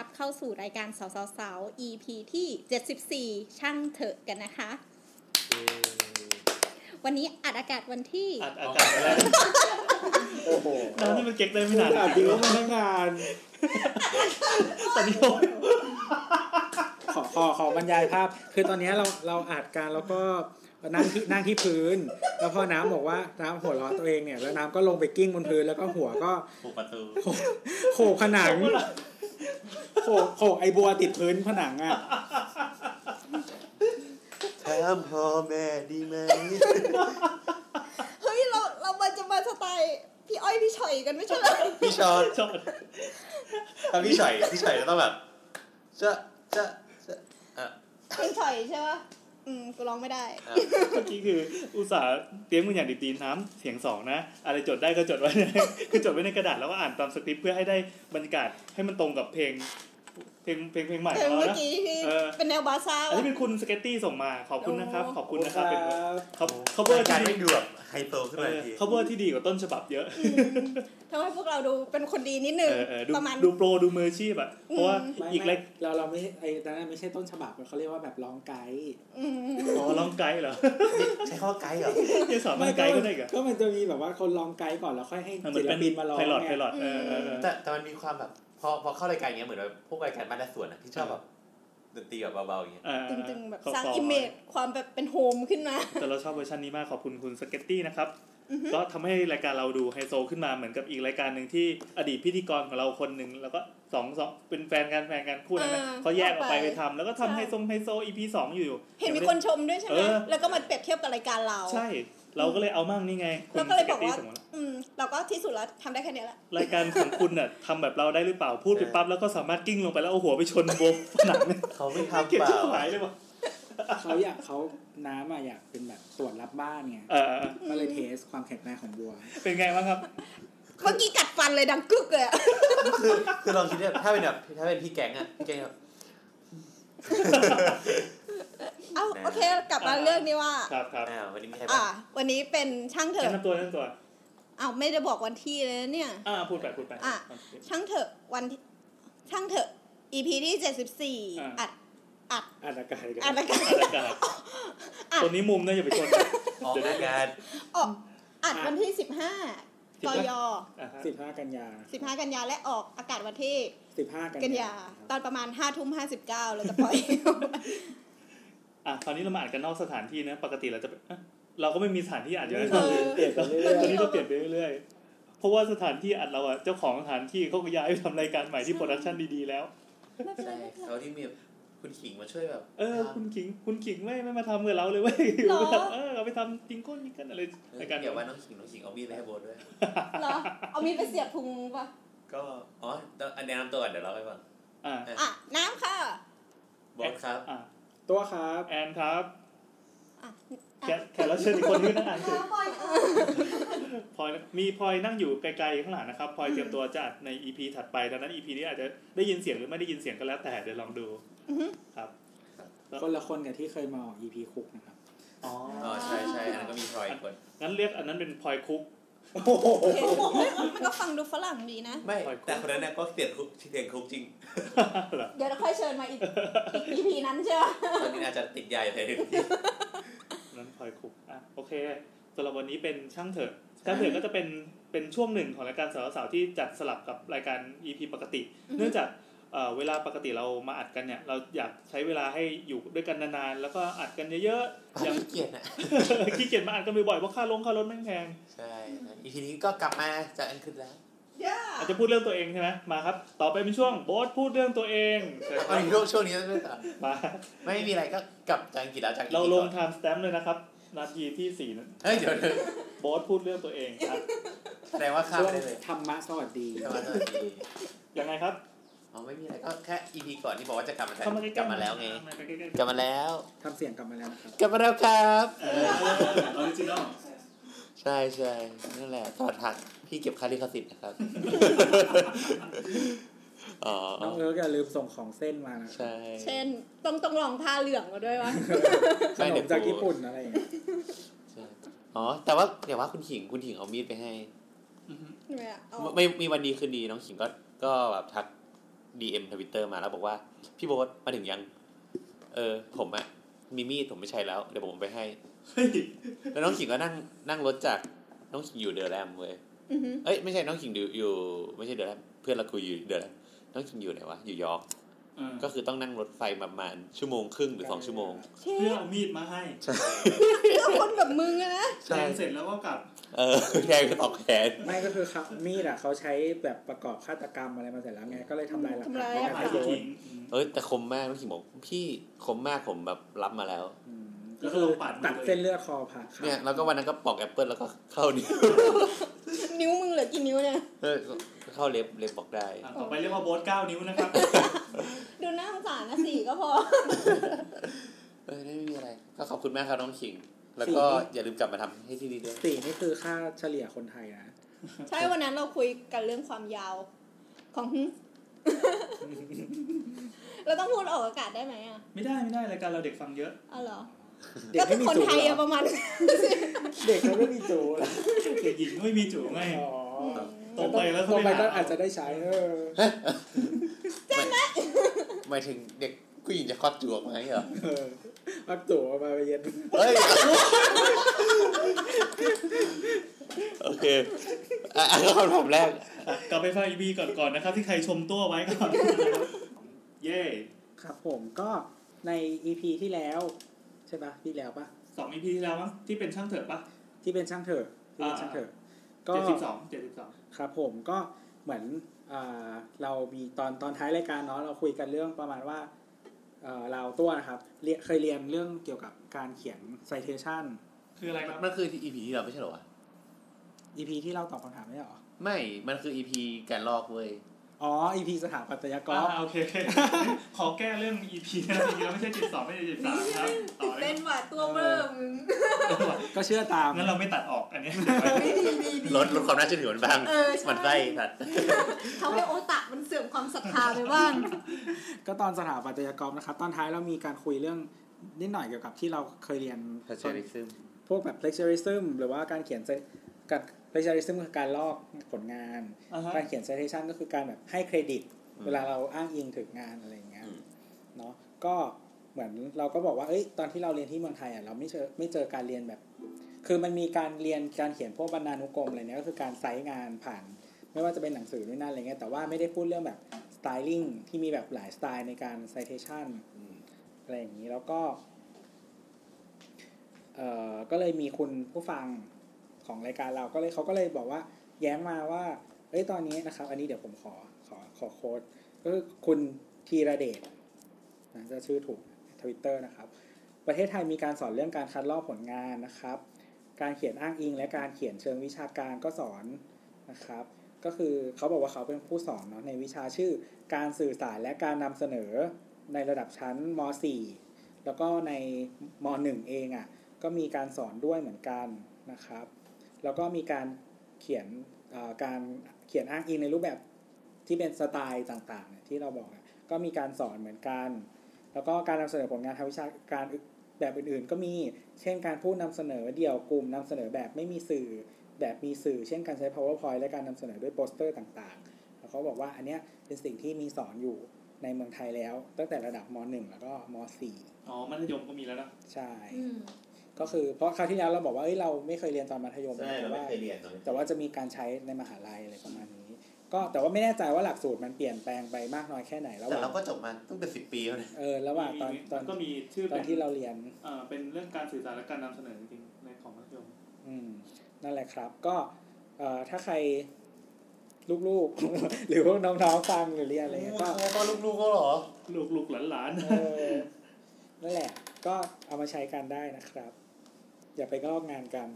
รับเข้าสู่รายการสาวสาวสาว EP ที่ 74 ช่างเถอะกันนะคะ วันนี้อัดอากาศวันที่ อัดอากาศไปแล้วโอ้โหน้ำนี่มันเก๊กได้ไม่พูนานดอัดจริงว่ามันตั้งนานตอนนี้โอ้ยขอขอขอบรรยายภาพ คือตอนนี้เราเราอัดกันแล้วก็นั่งที่นั่งที่พื้น แล้วพอน้ำบอกว่าน้ำหัวเร้อนตัวเองเนี่ย แล้วน้ำก็ลงไปกิ้งบนพื้นแล้วก็หัวก็ผูกประตูโขกโขกผนัง โขกโขกไอบัวติดพื้นผนังอะถามพ่อแม่ดีไหมเฮ้ยเราเรามาจะมาสไตล์พี่อ้อยพี่ฉอยกันไม่ใช่เหรอพี่ชอนชอบถ้าพี่ฉอยพี่ฉอยจะต้องแบบจะจะจะอะเป็นฉอยใช่ปะ อืมกูร้องไม่ได้อะเมื่อกี้คืออุตส่าห์เตรียมมืออย่างดีๆน้ำเสียงสองนะ อะไรจดได้ก็จดไว้ คือจดไว้ในกระดาษแล้วก็อ่านตามสคริปต์เพื่อให้ได้บรรยากาศให้มันตรงกับเพลงเพ ลงเพลงเพลงใหม่เพลของงเราเมื่อนะกี้ที่เออเป็นแนวบาซ่าอันนี้วะเป็นคุณสเก็ตตี้ส่งมาขอบคุณนะครับโอ้ขอบคุณนะครับเป็นเขาเขารายเบอการร์ไม่ที่ดูแบบไฮโซขึ้นมาทันทีเขาเบอร์ที่ดีกว่าต้นฉบับเยอะทำให้พวกเราดูเป็นคนดีนิดนึงเออเออดูประมาณดูโปรดูมืออาชีพอะเพราะว่าไม่อีกไม่เล็กเราเราไม่ไอ้นั้นไม่ใช่ต้นฉบับเขาเรียกว่าแบบร้องไกด์อืมอ๋อร้องไกด์เหรอใช้ข้อไกด์เหรอจะสอนร้องไกด์ก็ได้เหรอก็มันจะมีแบบว่าคนร้องไกด์ก่อนแล้วค่อยให้เหมือนศิลเป็นปินมาร้อง pilot ไง pilot เออเออเออแต่แต่มันมีความแบบ พอพอเข้ารายการอย่างเงี้ยเหมือนแบบพวกรายการบ้านและสวนอะที่ชอบแบบดนตรีแบบเบาๆอย่างเงี้ยอ่าตึงๆแบบขอสร้างขอ imageความแบบเป็น home ขึ้นมา แต่เราชอบเวอร์ชันนี้มากขอบคุณคุณสเก็ตตี้นะครับก็ทำให้รายการเราดูไฮโซขึ้นมาเหมือนกับอีกรายการหนึ่งที่อดีตพิธีกรของเราคนหนึ่งแล้วก็สองสองเป็นแฟนกันแฟนกันคู่นั้นนะเออเขาแยกออกไปเข้าไปไปทำแล้วก็ทำใช่ไฮโซไฮโซ EP สองอยู่ เห็นมีคนชมด้วยใช่ไหมเออแล้วก็มาเปรียบเทียบกับรายการเรา ใช่ เราก็เลยเอามั่งนี่ไงคุณเราก็เลยบอกว่าสเตตี้ส่งมอืมเราก็ที่สุดแล้วทำได้แค่เนี้ยแหละรายการของคุณน่ะทำแบบเราได้หรือเปล่าพูดไปปั๊บแล้วก็สามารถกิ้งลงไปแล้วเอาหัวไปชนโบผนังเนี่ยเขาไม่ทำเกลียดเปชิบล่าหายเลยว่ะเขาอยากเขาน้ำอะอยากเป็นแบบตรวจรับบ้านไงเออเออก็เลยเทสความแข็งแรงของบัว เป็นไงบ้างครับเมื่อกี้กัดฟันเลยดังกึกเลยอะคือคือลองคิดเนี่ยถ้าเป็นแบบถ้าเป็นพี่แก๊งอะพี่แก๊งแบบ เอ้าแน่โอเคกลับมาเรื่องนี้ว่าครับครับอ้าววันนี้มีใครอ่าบ้างวันนี้เป็นช่างเถแนะอะนำตัวแนะนำตัวอ้าวไม่ได้บอกวันที่เลยนะเนี่ยอ่าพูดไปพูดไปอะช่างเถอะวันที่ช่างเถอะ EP ที่เจ็ดสิบสี่อ่าอัดอัดอัดอากาศกันอัดรายการอัดอากาศตัวนี้มุมนะอย่าไปชนออกรายการออกอัดวันที่สิบห้าสิกบห้ายอ่าฮะสิบห้ากันยาสิบห้ากันยาและออกอากาศวันที่สิบห้ากันกันยายา ตอนประมาณห้าทุ่มห้าสิบเก้าเราจะปล่อย อะคราวนี้เรามาอ่านกันนอกสถานที่นะ ปกติเราจะเอ๊ะเราก็ไม่มีสถานที่อ่านเยอะเออเปลี่ยนไปเรื่ตอนอยนี้เราเปลี่ยนไปเรื่อยๆเพราะว่าสถานที่อัดเราอะเจ้าของสถานที่เขาก็ย้ายไปทำรายการใหม่ที่ production ดีๆแล้วใช่เขาที่มีคุณขิงมาช่วยแบบ เออทำคุณขิง คุณขิงไม่ไม่มาทำกับเราเลยเว้ยหรอเออเอาไปทำจิงก้นจิงกันอะไรรายการเดี๋ยวว่าน้องขิงน้องขิงเอามีดไปให้โบนด้วยเหรอเอามีดไปเสียบพุงปะก็อ๋ออันแนะนำตัวก่อนเดี๋ยวเราไปฟังอ่าอะน้ำค่ะโบนครับอ่าๆ ตัวครับแอนครับอะแขกแขกรับเชิญอีกคนนึงนะอ่านสิปล่อยพลอยมีพลอยนั่งอยู่ไกลๆข้างหลังนะครับพลอยเตรียมตัวจะอัดใน EP ถัดไปดังนั้น EP นี้อาจจะได้ยินเสียงหรือไม่ได้ยินเสียงก็แล้วแต่เดี๋ยวลองดูครับคนละคนกับที่เคยมาออก EP คุกนะครับอ๋ออ๋อใช่ใช่อันนั้นก็มีพลอยอีกคนงั้นเรียกอันนั้นเป็นพลอยคุกโอเค มันก็ฟังดูฝรั่งดีนะ ไม่ แต่คนนั้นน่ะก็เสียงคุกเสียงคุกจริง เดี๋ยวเราค่อยเชิญมาอีกอีก EP นั้นใช่ไหมตอนนี้อาจจะติดใหญ่เลยนั้นพลอยคุกอะโอเคสำหรับวันนี้เป็นช่างเถอะช่างเถอะก็จะเป็นเป็นช่วงหนึ่งของรายการสาวสาวๆที่จัดสลับกับรายการ EP ปกติ เนื่องจาก เอ่อเวลาปกติเรามาอัดกันเนี่ย เราอยากใช้เวลาให้อยู่ด้วยกันนานๆ แล้วก็อัดกันเยอะๆอย่างขี้เกียจอะขี้เกียจมาอัดกันบ่อยๆเพราะค่าลงค่ารถแม่งแพงใช่อีทีนี้ก็กลับมาจากอันคืนแล้วย่าอาจจะพูดเรื่องตัวเองใช่ไหมมาครับ ต่อไปเป็นช่วงโบ๊ทพูดเรื่องตัวเองเชิญคเอารับอยู่ช่วงช่วงนี้ด้วยต่อมาไม่มีอะไรก็กลับจากอังกฤษแล้วจากเราลงก่อนไทม์สแตมป์เลยนะครับ นาทีที่สี่นั้นเฮ้ยเดี๋ยวเดี๋ยวโบ๊ทพูดเรื่องตัวเองครับแสดงว่าข้ามช่วงได้เลยธรรมะสวัสดีกลับมาตอนนี้ยังไงครับ อ๋อไม่มีอะไรก็แค่ EP ก่อนที่บอกว่าจะกลับมาแทนเข้ามาใกล้ๆกลับมาแล้วไงมาใกล้ๆกลับมาแล้ว ทำเสียงกลับมาแล้วนะครับ กลับมาแล้วครับ เออ original ใช่ใช่นั่นแหละถอดหักพี่เก็บค่าลิขสิทธิ์นะครับ อ๋อน้องเอิร์กอย่าลืมส่งของเส้นมานะใช่เช่นต้องต้องลองผ้าเหลืองมาด้วยวะ ขนมจากญี่ปุ่นอะไรอย่างเงี้ยใช่อ๋อ แต่ว่าแต่ว่าคุณขิงคุณขิงเอามีดไปให้ อือฮึ ไม่อะเอาไม่มีวันดีคืนดีน้องขิงก็ก็แบบทัก DM Twitter มาแล้วบอกว่า พี่โบ๊ทมาถึงยัง เออ ผมอะมีมีดผมไม่ใช้แล้ว เดี๋ยวผมเอาไปให้เฮ้ยแล้วน้องขิงก็นั่งนั่งรถจากน้องขิงอยู่เดอะแรมเว้ยอือหือเอ้ยไม่ใช่น้องขิงอยู่อยู่ไม่ใช่เดอะแรมเพื่อนเราคุยอยู่เดอะแรมน้องขิงอยู่ไหนวะอยู่ York อ่าก็คือต้องนั่งรถไฟประมาณชั่วโมงครึ่งหรือสองชั่วโมงเช่เพื่อเอามีดมาให้เพื่อคนแบบมึงอะนะแทงเสร็จแล้วก็กลับ เออแทงก็ตอกแขนไม่ก็คือเขามีดอะเขาใช้แบบประกอบฆาตกรรมอะไรมาเสร็จแล้วไงก็เลยทำลายหลักฐานทำลายในหลักากรฐานโยทิ้นงอืมเอ้ยแต่คมมากน้องขิงบอกพี่คมมากผมแบบรับมาแล้วอืมแล้ก็วก็คือลองปาดมือตัดเส้นเลือดคอผ่าขาเนี่ยแล้วก็วันนั้นก็ปอกแอปเปิลแล้วก็เข้านิ้วนิ้วมึงเหลือกี่นิ้วเนี่ยเออก็เข้าเล็บเล็บบอกได้อะต่อไปเรียกว่าโบ๊ทเก้านิ้วนะครับ ดูหน้าสงสารนะสี่ก็พอเออไม่มีอะไร ก็ขอบคุณมากครับน้องขิง แล้วก็อย่าลืมกลับมาทำให้ที่นี่ด้วย สี่นี่คือค่าเฉลี่ยคนไทยนะ ใช่วันนั้นเราคุยกันเรื่องความยาวของ เราต้องพูดออกอากาศได้ไหมอะไม่ได้ไม่ได้รายการเราเด็กฟังเยอะ อ๋อเหรอ เด็กก็เป็ไม่นมีคนจูไทยเหรอะอประมาณเด็กเขาไม่มีจูเหรอเด็กหญิงไม่มีจู่ไง อ๋อโตไปแล้วโตเขาไปไม่ก็หา อาจจะได้ใช้เออหมายถึงเด็กผู้หญิงจะคลอดจวกไหมเหรอ เออ พักจูมาไปเย็นเฮ้ย โอเค อะอะก็คำถามแรกอะกลับไปฟังอีบีก่อนก่อนนะครับ ที่ใครชมตัวไว้ก่อน เย่ครับผมก็ใน EP ที่แล้ว ใช่ปะที่แล้วปะสองอีพีที่แล้วมั้งที่เป็นช่างเถอะปะ ที่เป็นช่างเถอะที่เป็นช่างเถอะก็ เจ็ดสิบสองเจ็ดสิบสอง ครับผมก็เหมือนอ่าเรามีตอนตอนท้ายรายการเนาะเราคุยกันเรื่องประมาณว่า เอ่อเราตัวนะครับเรียนเคยเรียนเรื่องเกี่ยวกับการเขียน citation คืออะไรครับ มันคือ EP ที่เราไม่ใช่เหรอวะ EP ที่เราตอบคำถามไม่ใช่เหรอ ไม่ มันคือ EP การลอกเว้ย อ๋อ EP สถาปัตยกรอ่าโอเคโอเค ขอแก้เรื่องอีพีนะอีพีแล้วไม่ใช่จิตสองไม่ใช่จิตสามครับต่อเลยเล่นว่ะตัวเบอร์มึงก็เชื่อตามงั้นเราไม่ตัดออกอันนี้ลดลดความน่าเชื่อถือมันบ้างเออใช่มันไส้สัตว์ทำให้โอตะมันเสื่อมความศรัทธาไปบ้าง ก็ตอนสถาปัตยกรรมนะครับ ตอนท้ายเรามีการคุยเรื่องนิดหน่อยเกี่ยวกับที่เราเคยเรียน Plagiarism พวกแบบ plagiarism หรือว่าการเขียน ci- การ plagiarism คือการลอกผลงานอ่าฮะการเขียน citation ก็คือการแบบให้เครดิตอืมเวลาเราอ้างอิงถึงงานอะไรอย่างเงี้ยอืมเนาะก็เหมือนเราก็บอกว่าเอ้ยตอนที่เราเรียนที่เมืองไทยอะเราไม่เจอไม่เจอการเรียนแบบ คือมันมีการเรียนการเขียนพวกบรรณานุกรมอะไรเนี้ยก็คือการไซต์งานผ่าน ไม่ว่าจะเป็นหนังสือด้วยนั่นอะไรเงี้ยแต่ว่าไม่ได้พูดเรื่องแบบสไตลิ่งที่มีแบบหลายสไตล์ในการ citation อืมอะไรอย่างนี้แล้วก็เอ่อก็เลยมีคุณผู้ฟัง ของรายการเราก็เลยเขาก็เลยบอกว่าแย้งมาว่าเอ้ยตอนนี้นะครับ อันนี้เดี๋ยวผมขอขอขอโค้ดก็คือคุณธีระเดชนะจะชื่อถูกทวิตเตอร์นะครับ ประเทศไทยมีการสอนเรื่องการคัดลอกผลงานนะครับ การเขียนอ้างอิง และการเขียนเชิงวิชาการก็สอนนะครับ ก็คือเขาบอกว่าเขาเป็นผู้สอนเนาะในวิชาชื่อการสื่อสารและการนำเสนอในระดับชั้นม .4 แล้วก็ในม .1 เองอะ่ะก็มีการสอนด้วยเหมือนกันนะครับ แล้วก็มีการเขียนเอ่อการเขียนอ้างอิงในรูปแบบที่เป็นสไตล์ต่างๆเนี่ยที่เราบอกอะก็มีการสอนเหมือนกัน แล้วก็การนำเสนอผลงานทางวิชาการแบบอื่นๆ ก็มีเช่นการพูดนำเสนอเดี่ยวกลุ่มนำเสนอแบบไม่มีสื่อแบบมีสื่อ เช่นการใช้ powerpoint และการนำเสนอด้วยโปสเตอร์ต่างๆ แล้วเขาบอกว่าอันเนี้ยเป็นสิ่งที่มีสอนอยู่ในเมืองไทยแล้ว ตั้งแต่ระดับม .1 แล้วก็มอ๋อมัธยมก็มีแล้วนะ .4 ใช่ ก็คือเพราะคราวที่แล้วเราบอกว่าเอ้ยเราไม่เคยเรียนตอนมัธยมใช่แต่เราไม่ว่าเคยเรียนตอนนี้แต่ว่าจะมีการใช้ในมหาลัยอะไรประมาณนี้ ก็แต่ว่าไม่แน่ใจว่าหลักสูตรมันเปลี่ยนแปลงไปมากน้อยแค่ไหนระหแต่ว่างเราก็จบมาตั้งแต่สิบปีแล้วนะเออระหว่างตอนตอนก็มีชื่อตอเป็นนที่เราเรียนเอ่อเป็นเรื่องการสื่อสารและการนำเสนอจริงๆในของมัธยม อืมนั่นแหละครับ ก็เอ่อถ้าใครลูกๆ หรือพวกน้องๆฟังหรือเรียนอะไรเงี้ยก็ก็ลูกๆก็หรอ ลูกลูกหลานหลานเออนั่นแหละ ก็เอามาใช้กันได้นะครับ อย่าไปลอกงานกัน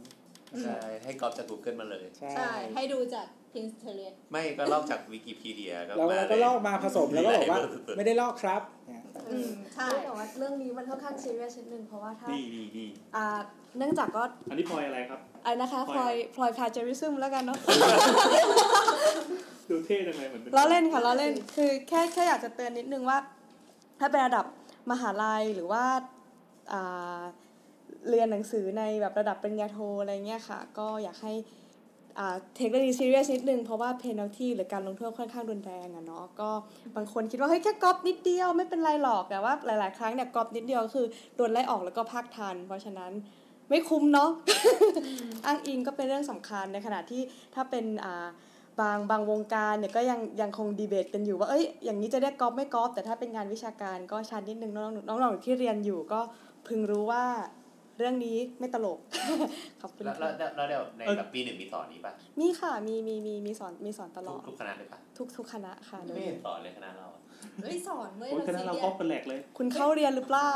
ใช่ให้ลอกจาก Google มาเลย ใช่ใช่ให้ดูจาก Pinterest ไม่ก็ลอกจากวิกิพีเดียก็เรามาเราก็ลอกมาผสมแล้วก็บอกว่ามีหลยเบร์ไม่ได้ลอกครับเนี่ยอืมใช่แต่ว่าเรื่องนี้มันค่อนข้างซีเรียสนิดนึงเพราะว่าถ้านี่นี่นี่อ่าเนื่องจากก็อันนี้พลอยอะไรครับอะไรนะคะพพลลออยยพลอย plagiarism แล้วกันเนาะดูเท่จังเลยเหมือนป็ล้อเล่นค่ะล้อเล่นคือแค่แค่อยากจะเตือนนิดนึงว่า ถ้าเป็นระดับมหาลัยหรือว่าอ่า เรียนหนังสือในแบบระดับปริญญาโทอะไรเงี้ยค่ะ ก็อยากให้อ่าเทคเรื่องนี้ซีเรียสนิดนึง เพราะว่าเพนัลที่หรือการลงโทษค่อนข้างรุนแรงอะเนาะก็บางคนคิดว่า เฮ้ย แค่ก๊อปนิดเดียวไม่เป็นไรหรอก แต่ว่าหลาย ๆ ครั้งเนี่ยก๊อปนิดเดียวก็คือโดนไล่ออกแล้วก็พักทัน เพราะฉะนั้นไม่คุ้มเนาะอ้างอิงก็เป็นเรื่องสำคัญในขณะที่ถ้าเป็นอ่าบางบางวงการเนี่ยก็ยังยังคงดีเบตกันอยู่ว่าเอ้ยอย่างนี้จะเรียกกอล์ฟไม่กอล์ฟแต่ถ้าเป็นงานวิชาการก็ชัดนิดนึงน้องน้องน้องๆที่เรียนอยู่ก็พึงรู้ว่า เรื่องนี้ไม่ตลก ขอบคุณแล้วค่ะแล้วแล้วเดี๋ยวในแบบปีหนึ่งมีสอนนี้ป่ะมีค่ะมีมีมีมีสอนมีสอนตลทุอกดทุกคณะเลยป่ะทุกทุกคณะค่ะโดยไม่เห็นสอนเลยคณะเราอะเฮ้ยสอนเว้ยโอ้ยคณะเราก็เป็นแหลกเลย คุณเข้าเรียนหรือเปล่า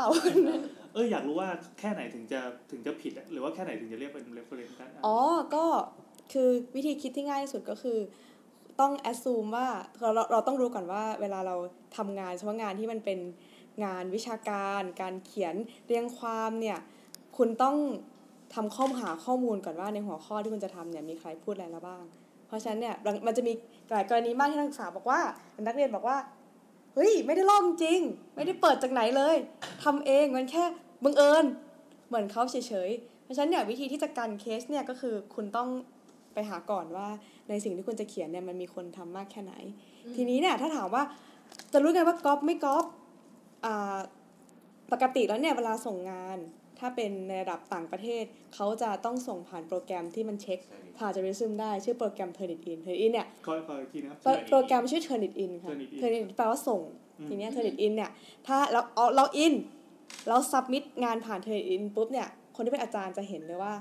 เอออยากรู้ว่าแค่ไหนถึงจะถึงจะผิดอะหรือว่าแค่ไหนถึงจะเรียกเป็น reference ได้อ๋อก็คือวิธีคิดที่ง่ายที่สุดก็คือต้อง assume ว่าเราเราเราต้องรู้ก่อนว่าเวลาเราทำงานเฉพาะงานที่มันเป็นงานวิชาการ การเขียนเรียงความเนี่ย คุณต้องทำข้อมูลหาข้อมูลก่อนว่าในหัวข้อที่คุณจะทำเนี่ยมีใครพูดอะไรแล้วบ้าง เพราะฉะนั้นเนี่ยมันมันจะมีหลายกรณีมากที่นักศึกษาบอกว่านักเรียนบอกว่าเฮ้ยไม่ได้ลอกจริง ไม่ได้เปิดจากไหนเลยทำเองมันแค่บังเอิญเหมือนเขาเฉยๆเพราะฉะนั้นเนี่ยวิธีที่จะกันเคสเนี่ยก็คือคุณต้องไปหาก่อนว่าในสิ่งที่คุณจะเขียนเนี่ยมันมีคนทำมากแค่ไหน ทีนี้เนี่ยถ้าถามว่าจะรู้ไงว่าก๊อปไม่ก๊อปอ่าปกติแล้วเนี่ยเวลาส่งงาน ถ้าเป็นในระดับต่างประเทศ เขาจะต้องส่งผ่านโปรแกรมที่มันเช็คผ่านจะรีซึมได้ชื่อโปรแกรม Turnitin Turnitin เนี่ยคอยคอยอีกทีนะครับโปรโปรแกรมชื่อ Turnitin ค่ะ Turnitin Turnitin แปลว่าส่งอืมทีเนี้ย Turnitin เนี่ย ถ้าเราเอาเราอินเรา submit งานผ่าน Turnitin ปุ๊บเนี่ย คนที่เป็นอาจารย์จะเห็นเลยว่า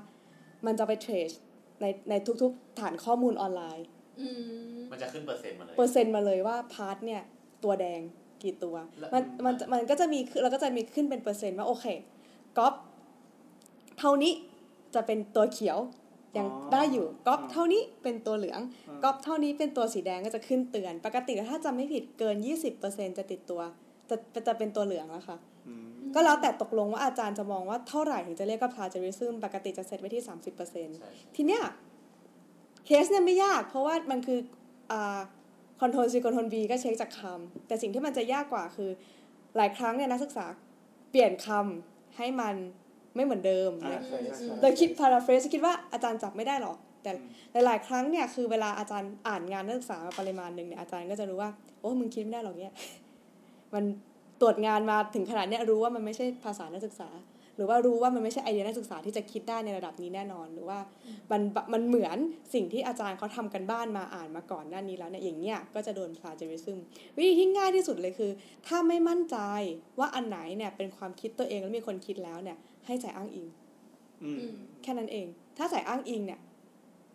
มันจะไป trace ในในทุกๆฐานข้อมูลออนไลน์อืมมันจะขึ้นเปอร์เซ็นต์มาเลย เปอร์เซ็นต์มาเลยว่า part เนี่ยตัวแดงกี่ตัวแล้วมันมันมันก็จะมีคือเราก็จะมีขึ้นเป็นเปอร์เซ็นต์ว่าโอเคก๊อป เท่านี้จะเป็นตัวเขียวยังอ๋อได้อยู่ก๊อปอ๋อเท่านี้เป็นตัวเหลืองอ่าก๊อปเท่านี้เป็นตัวสีแดงก็จะขึ้นเตือน ปกติถ้าจำไม่ผิดเกิน 20%จะติดตัว จะจะเป็นตัวเหลืองแล้วค่ะอืมก็แล้วแต่ตกลงว่าอาจารย์จะมองว่าเท่าไหร่ถึงจะเรียกว่า plagiarism ปกติจะเซตไว้ที่ 30%ใช่ทีเนี้ยเคสเนี่ยไม่ยาก เพราะว่ามันคืออ่าคอนโทรล C คอนโทรล V ก็เช็คจากคำแต่สิ่งที่มันจะยากกว่าคือ หลายครั้งเนี่ยนักศึกษาเปลี่ยนคำให้มัน ไม่เหมือนเดิมอ่าเนี่ยใช่ใช่ใช่โดยคิด paraphrase คิดว่าอาจารย์จับไม่ได้หรอก แต่หลายๆ ครั้งเนี่ยคือเวลาอาจารย์อ่านงานนักศึกษามาปริมาณหนึ่งเนี่ยอาจารย์ก็จะรู้ว่าโอ้มึงคิดไม่ได้หรอกเนี่ยมันตรวจงานมาถึงขนาดเนี้ยรู้ว่ามันไม่ใช่ภาษานักศึกษา หรือว่ารู้ว่ามันไม่ใช่ไอเดียนักศึกษาที่จะคิดได้ในระดับนี้แน่นอน หรือว่ามันมันเหมือนสิ่งที่อาจารย์เขาทำกันบ้านมาอ่านมาก่อนหน้านี้แล้วเนี่ยอย่างเงี้ยก็จะโดน plagiarism วิธีที่ง่ายที่สุดเลยคือ ถ้าไม่มั่นใจว่าอันไหนเนี่ยเป็นความคิดตัวเองแล้วมีคนคิดแล้วเนี่ย ให้ใส่อ้างอิงอืมแค่นั้นเอง ถ้าใส่อ้างอิงเนี่ย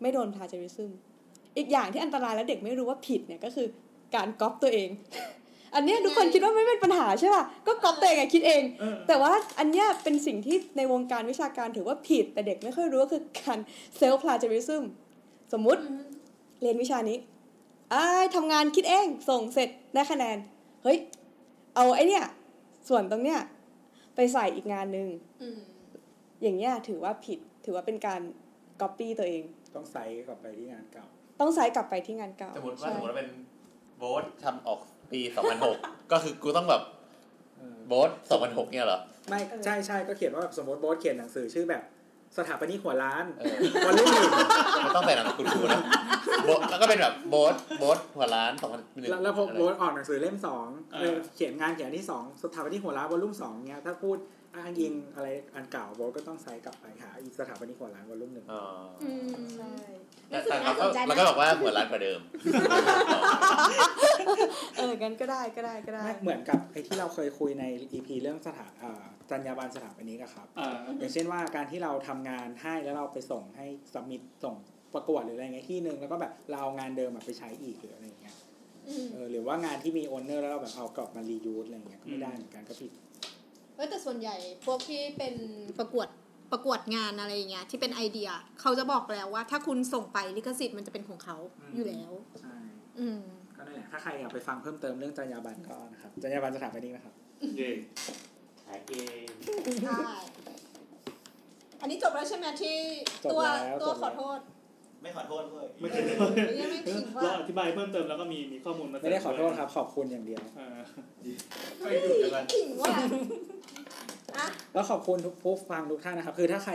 ไม่โดน plagiarism อีกอย่างที่อันตรายแล้วเด็กไม่รู้ว่าผิดเนี่ยก็คือการก๊อปตัวเอง อันเนี้ยทุกคนคิดว่าไม่เป็นปัญหาใช่ป่ะ ก็ก๊อปตัวเองอะคิดเองเออแต่ว่าอันเนี้ยเป็นสิ่งที่ในวงการวิชาการถือว่าผิด แต่เด็กไม่ค่อยรู้ก็คือการ self plagiarism สมมุติเรียนวิชานี้อ้ายทำงานคิดเอง ส่งเสร็จได้คะแนน เฮ้ย เอาไอเนี้ยส่วนตรงเนี้ย ไปใส่อีกงานหนึ่งอืมอย่างเงี้ยถือว่าผิดถือว่าเป็นการ copy ตัวเอง ต้องไซส์กลับไปที่งานเก่า ต้องใช้กลับไปที่งานเก่าสมมติว่าใช่สมมติว่าเป็นโบ๊ททำออกปี2006ก็คือกูต้องแบบเออโบ๊ท2006เนี่ยเหรอไม่ใช่ใช่ก็เขียนว่าแบบสมมติโบ๊ทเขียนหนังสือชื่อแบบ สถาปนิกหัวล้านเออวันรุ่งหนึ่งมันต้องใส่นามสกุลกูนะโบ๊ทแล้วก็เป็นแบบโบ๊ทโบ๊ทหัวร้าน2001แล้วแล้วพอโบ๊ทออกหนังสือเล่มสองอ่าเออเขียนงานเขียนอันที่สองสถาปนิกหัวล้านวอลลุ่มสองเนี้ยถ้าพูดอ้างอิงอะไรอันเก่าโบ๊ทก็ต้องไซส์กลับไปหาอีกสถาปนิกหัวล้านวอลลุ่มหนึ่งอ๋ออืมใช่ แต่แต่เราก็เราก็บอกว่าหัวร้านกว่าเดิม เออกันก็ได้ก็ได้ก็ได้ไม่เหมือนกับไอ้ที่เราเคยคุยใน EP เรื่องสถาอ่าจรรยาบรรณสถาปนิกอะครับอ่าอย่างเช่นว่าการที่เราทำงานให้แล้วเราไปส่งให้สมิธส่งประกวดหรืออะไรเงี้ยที่หนึ่งแล้วก็แบบเราเอางานเดิมอะไปใช้อีกหรืออะไรเงี้ยอืมเออหรือว่างานที่มีโอนเนอร์แล้วเราแบบเอากลับมารียูสอะไรเงี้ยก็ไม่ได้เหมือนกันก็ผิดเอ้ยแต่ส่วนใหญ่พวกที่เป็นประกวด ประกวดงานอะไรอย่างเงี้ยที่เป็นไอเดีย เขาจะบอกแล้วว่า ถ้าคุณส่งไปลิขสิทธิ์มันจะเป็นของเขาอืมอยู่แล้ว ใช่ อืมก็นั่นแหละถ้าใครอยากไปฟังเพิ่มเติมเรื่องจรรยาบรรณก็นะครับจรรยาบรรณสถาปนิกนะครับ เย่ขายเอง ใช่ อันนี้จบแล้วใช่ไหมที่จบตัวแล้วตัวจบแล้ว ขอโทษ ไม่ขอโทษเลยไม่ใช่ยังไม่ขิงว่าเราอธิบายเพิ่มเติมแล้วก็มีมีข้อมูลมาเสริไม่ได้ขอโทษครับ ขอบคุณอย่างเดียวเออไม่หยุดกันขิงว่าอะแล้วขอบคุณทุกผู้ฟังทุกท่านนะครับ คือถ้าใคร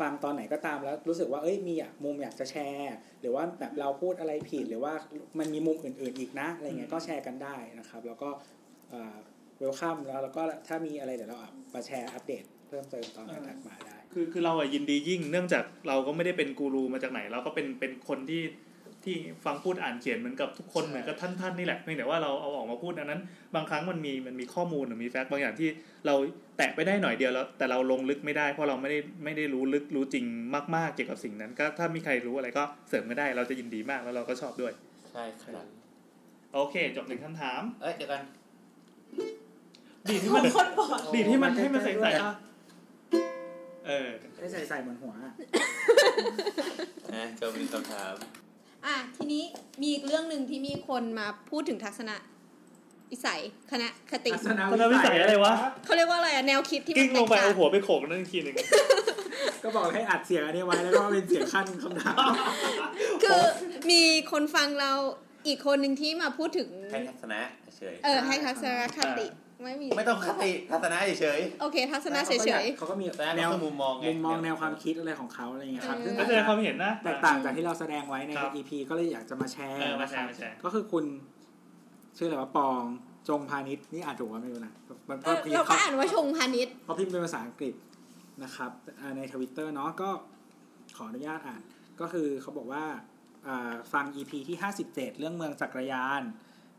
ฟังตอนไหนก็ตามแล้วรู้สึกว่าเอ้ยมีอยากมุมอยากจะแชร์ หรือว่าแบบเราพูดอะไรผิดหรือว่ามันมีมุมอื่น ๆอีกนะอะไรเงี้ยก็แชร์กันได้นะครับ แล้วก็เวลคัมแล้วแล้วก็ถ้ามีอะไรเดี๋ยวเราอะมาแชร์อัปเดต เพิ่มเติมตอนถัดมาได้ คือคือเราอะยินดียิ่ง เนื่องจากเราก็ไม่ได้เป็นกูรูมาจากไหน เราก็เป็นเป็นคนที่ที่ฟังพูดอ่านเขียนเหมือนกับทุกคนใช่เหมือนกับท่านท่านนี่แหละเพียงแต่ว่าเราเอาออกมาพูดดังนั้น บางครั้งมันมีมันมีข้อมูลหรือมีแฟกต์บางอย่างที่เราแตะไปได้หน่อยเดียวแล้ว แต่เราลงลึกไม่ได้เพราะเราไม่ได้ไม่ได้รู้ลึกรู้จริงมาก ๆ เกี่ยวกับสิ่งนั้น ก็ถ้ามีใครรู้อะไรก็เสริมก็ได้ เราจะยินดีมากแล้วเราก็ชอบด้วย ใช่ครับโอเค จบหนึ่งคำถาม เอ้ยเดี๋ยวกันดีดที่มันคนบอกดีดที่มันให้มันใส่ใส่อะ เออให้ใส่ใส่เหมือนหัวอะนะก็มีคำถาม อะ ทีนี้มีอีกเรื่องหนึ่งที่มีคนมาพูดถึงทัศนะวิสัยคณะคติทัศนทัศนวิสัยอะไรวะเขาเรียกว่าอะไรอะแนวคิดที่มักิ้งนแตลกงไปต่าเอางหัวไปโขกนั่นอีกทีหนึ่งก็บอกให้อัดเสียงอันนี้ไว้แล้วก็เป็นเสียงขั้นคำถามคือมีคนฟังเราอีกคนหนึ่งที่มาพูดถึงให้ทัศนะเฉยเออให้ทัศนคติ ไม่มีไม่ต้องคติทัศนะเฉยโอเค ทัศนะเฉยเขาก็มีทัศนะแนวก็คือมุมมองไงมุมมองแนวความคิดอะไรของเขาอะไรอย่างเงี้ยครับเออซึ่งก็แสดงความเห็นนะแตกต่างจากที่เราแสดงไว้ในครับ EP ก็เลยอยากจะมาแชร์เออมานะแชครัร์บมาแชร์ก็คือคุณ ชื่ออะไรวะปองจงพาณิชย์นี่อ่านถูกว่าไม่รู้นะมันๆเอก็อพิมเราพ์ก็เขาอ่านว่าชงพาณิชย์เขาพิมพ์เป็นภาษาอังกฤษนะครับอ่าในทวิตเตอร์เนาะก็ขออนุญาตอ่าน ก็คือเขาบอกว่าอ่าฟัง EP ที่ 57 เรื่องเมืองจักรยาน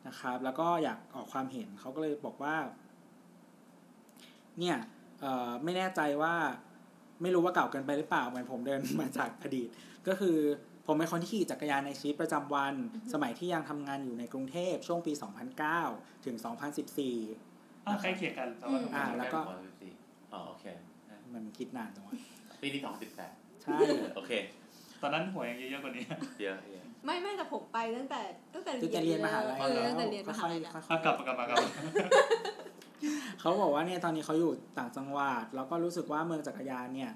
นะครับ แล้วก็อยากออกความเห็นเขาก็เลยบอกว่า เนี่ยเอ่อไม่แน่ใจว่าไม่รู้ว่าเก่าเกินไปหรือเปล่าเหมือนผมเดินมาจากอดีต ก็คือผมเป็นคนที่ขี่จักรยานในชีวิตประจำวัน สมัยที่ยังทำงานอยู่ในกรุงเทพช่วงปี 2009 ถึง 2014อ้าวใกล้เคียงกันแต่ว่าอ่าแล้วก็อ๋อโอเคมันคิดนานจังวะปีที่สองสิบแปดใช่โอเค ตอนนั้นหัวยังเยอะๆกว่านี้เยอะเยอะ ไม่ไม่แต่ผมไปตั้งแต่ตั้งแต่ตั้งแต่เรียนมหาลัยเออแล้วตั้งแต่เรียนมหาลัยแล้วค่อยๆอะกลับมากลับมากลับมาเขาบอกว่าเนี่ยตอนนี้เขาอยู่ต่างจังหวัดแล้วก็รู้สึกว่าเมืองจักรยานเนี่ย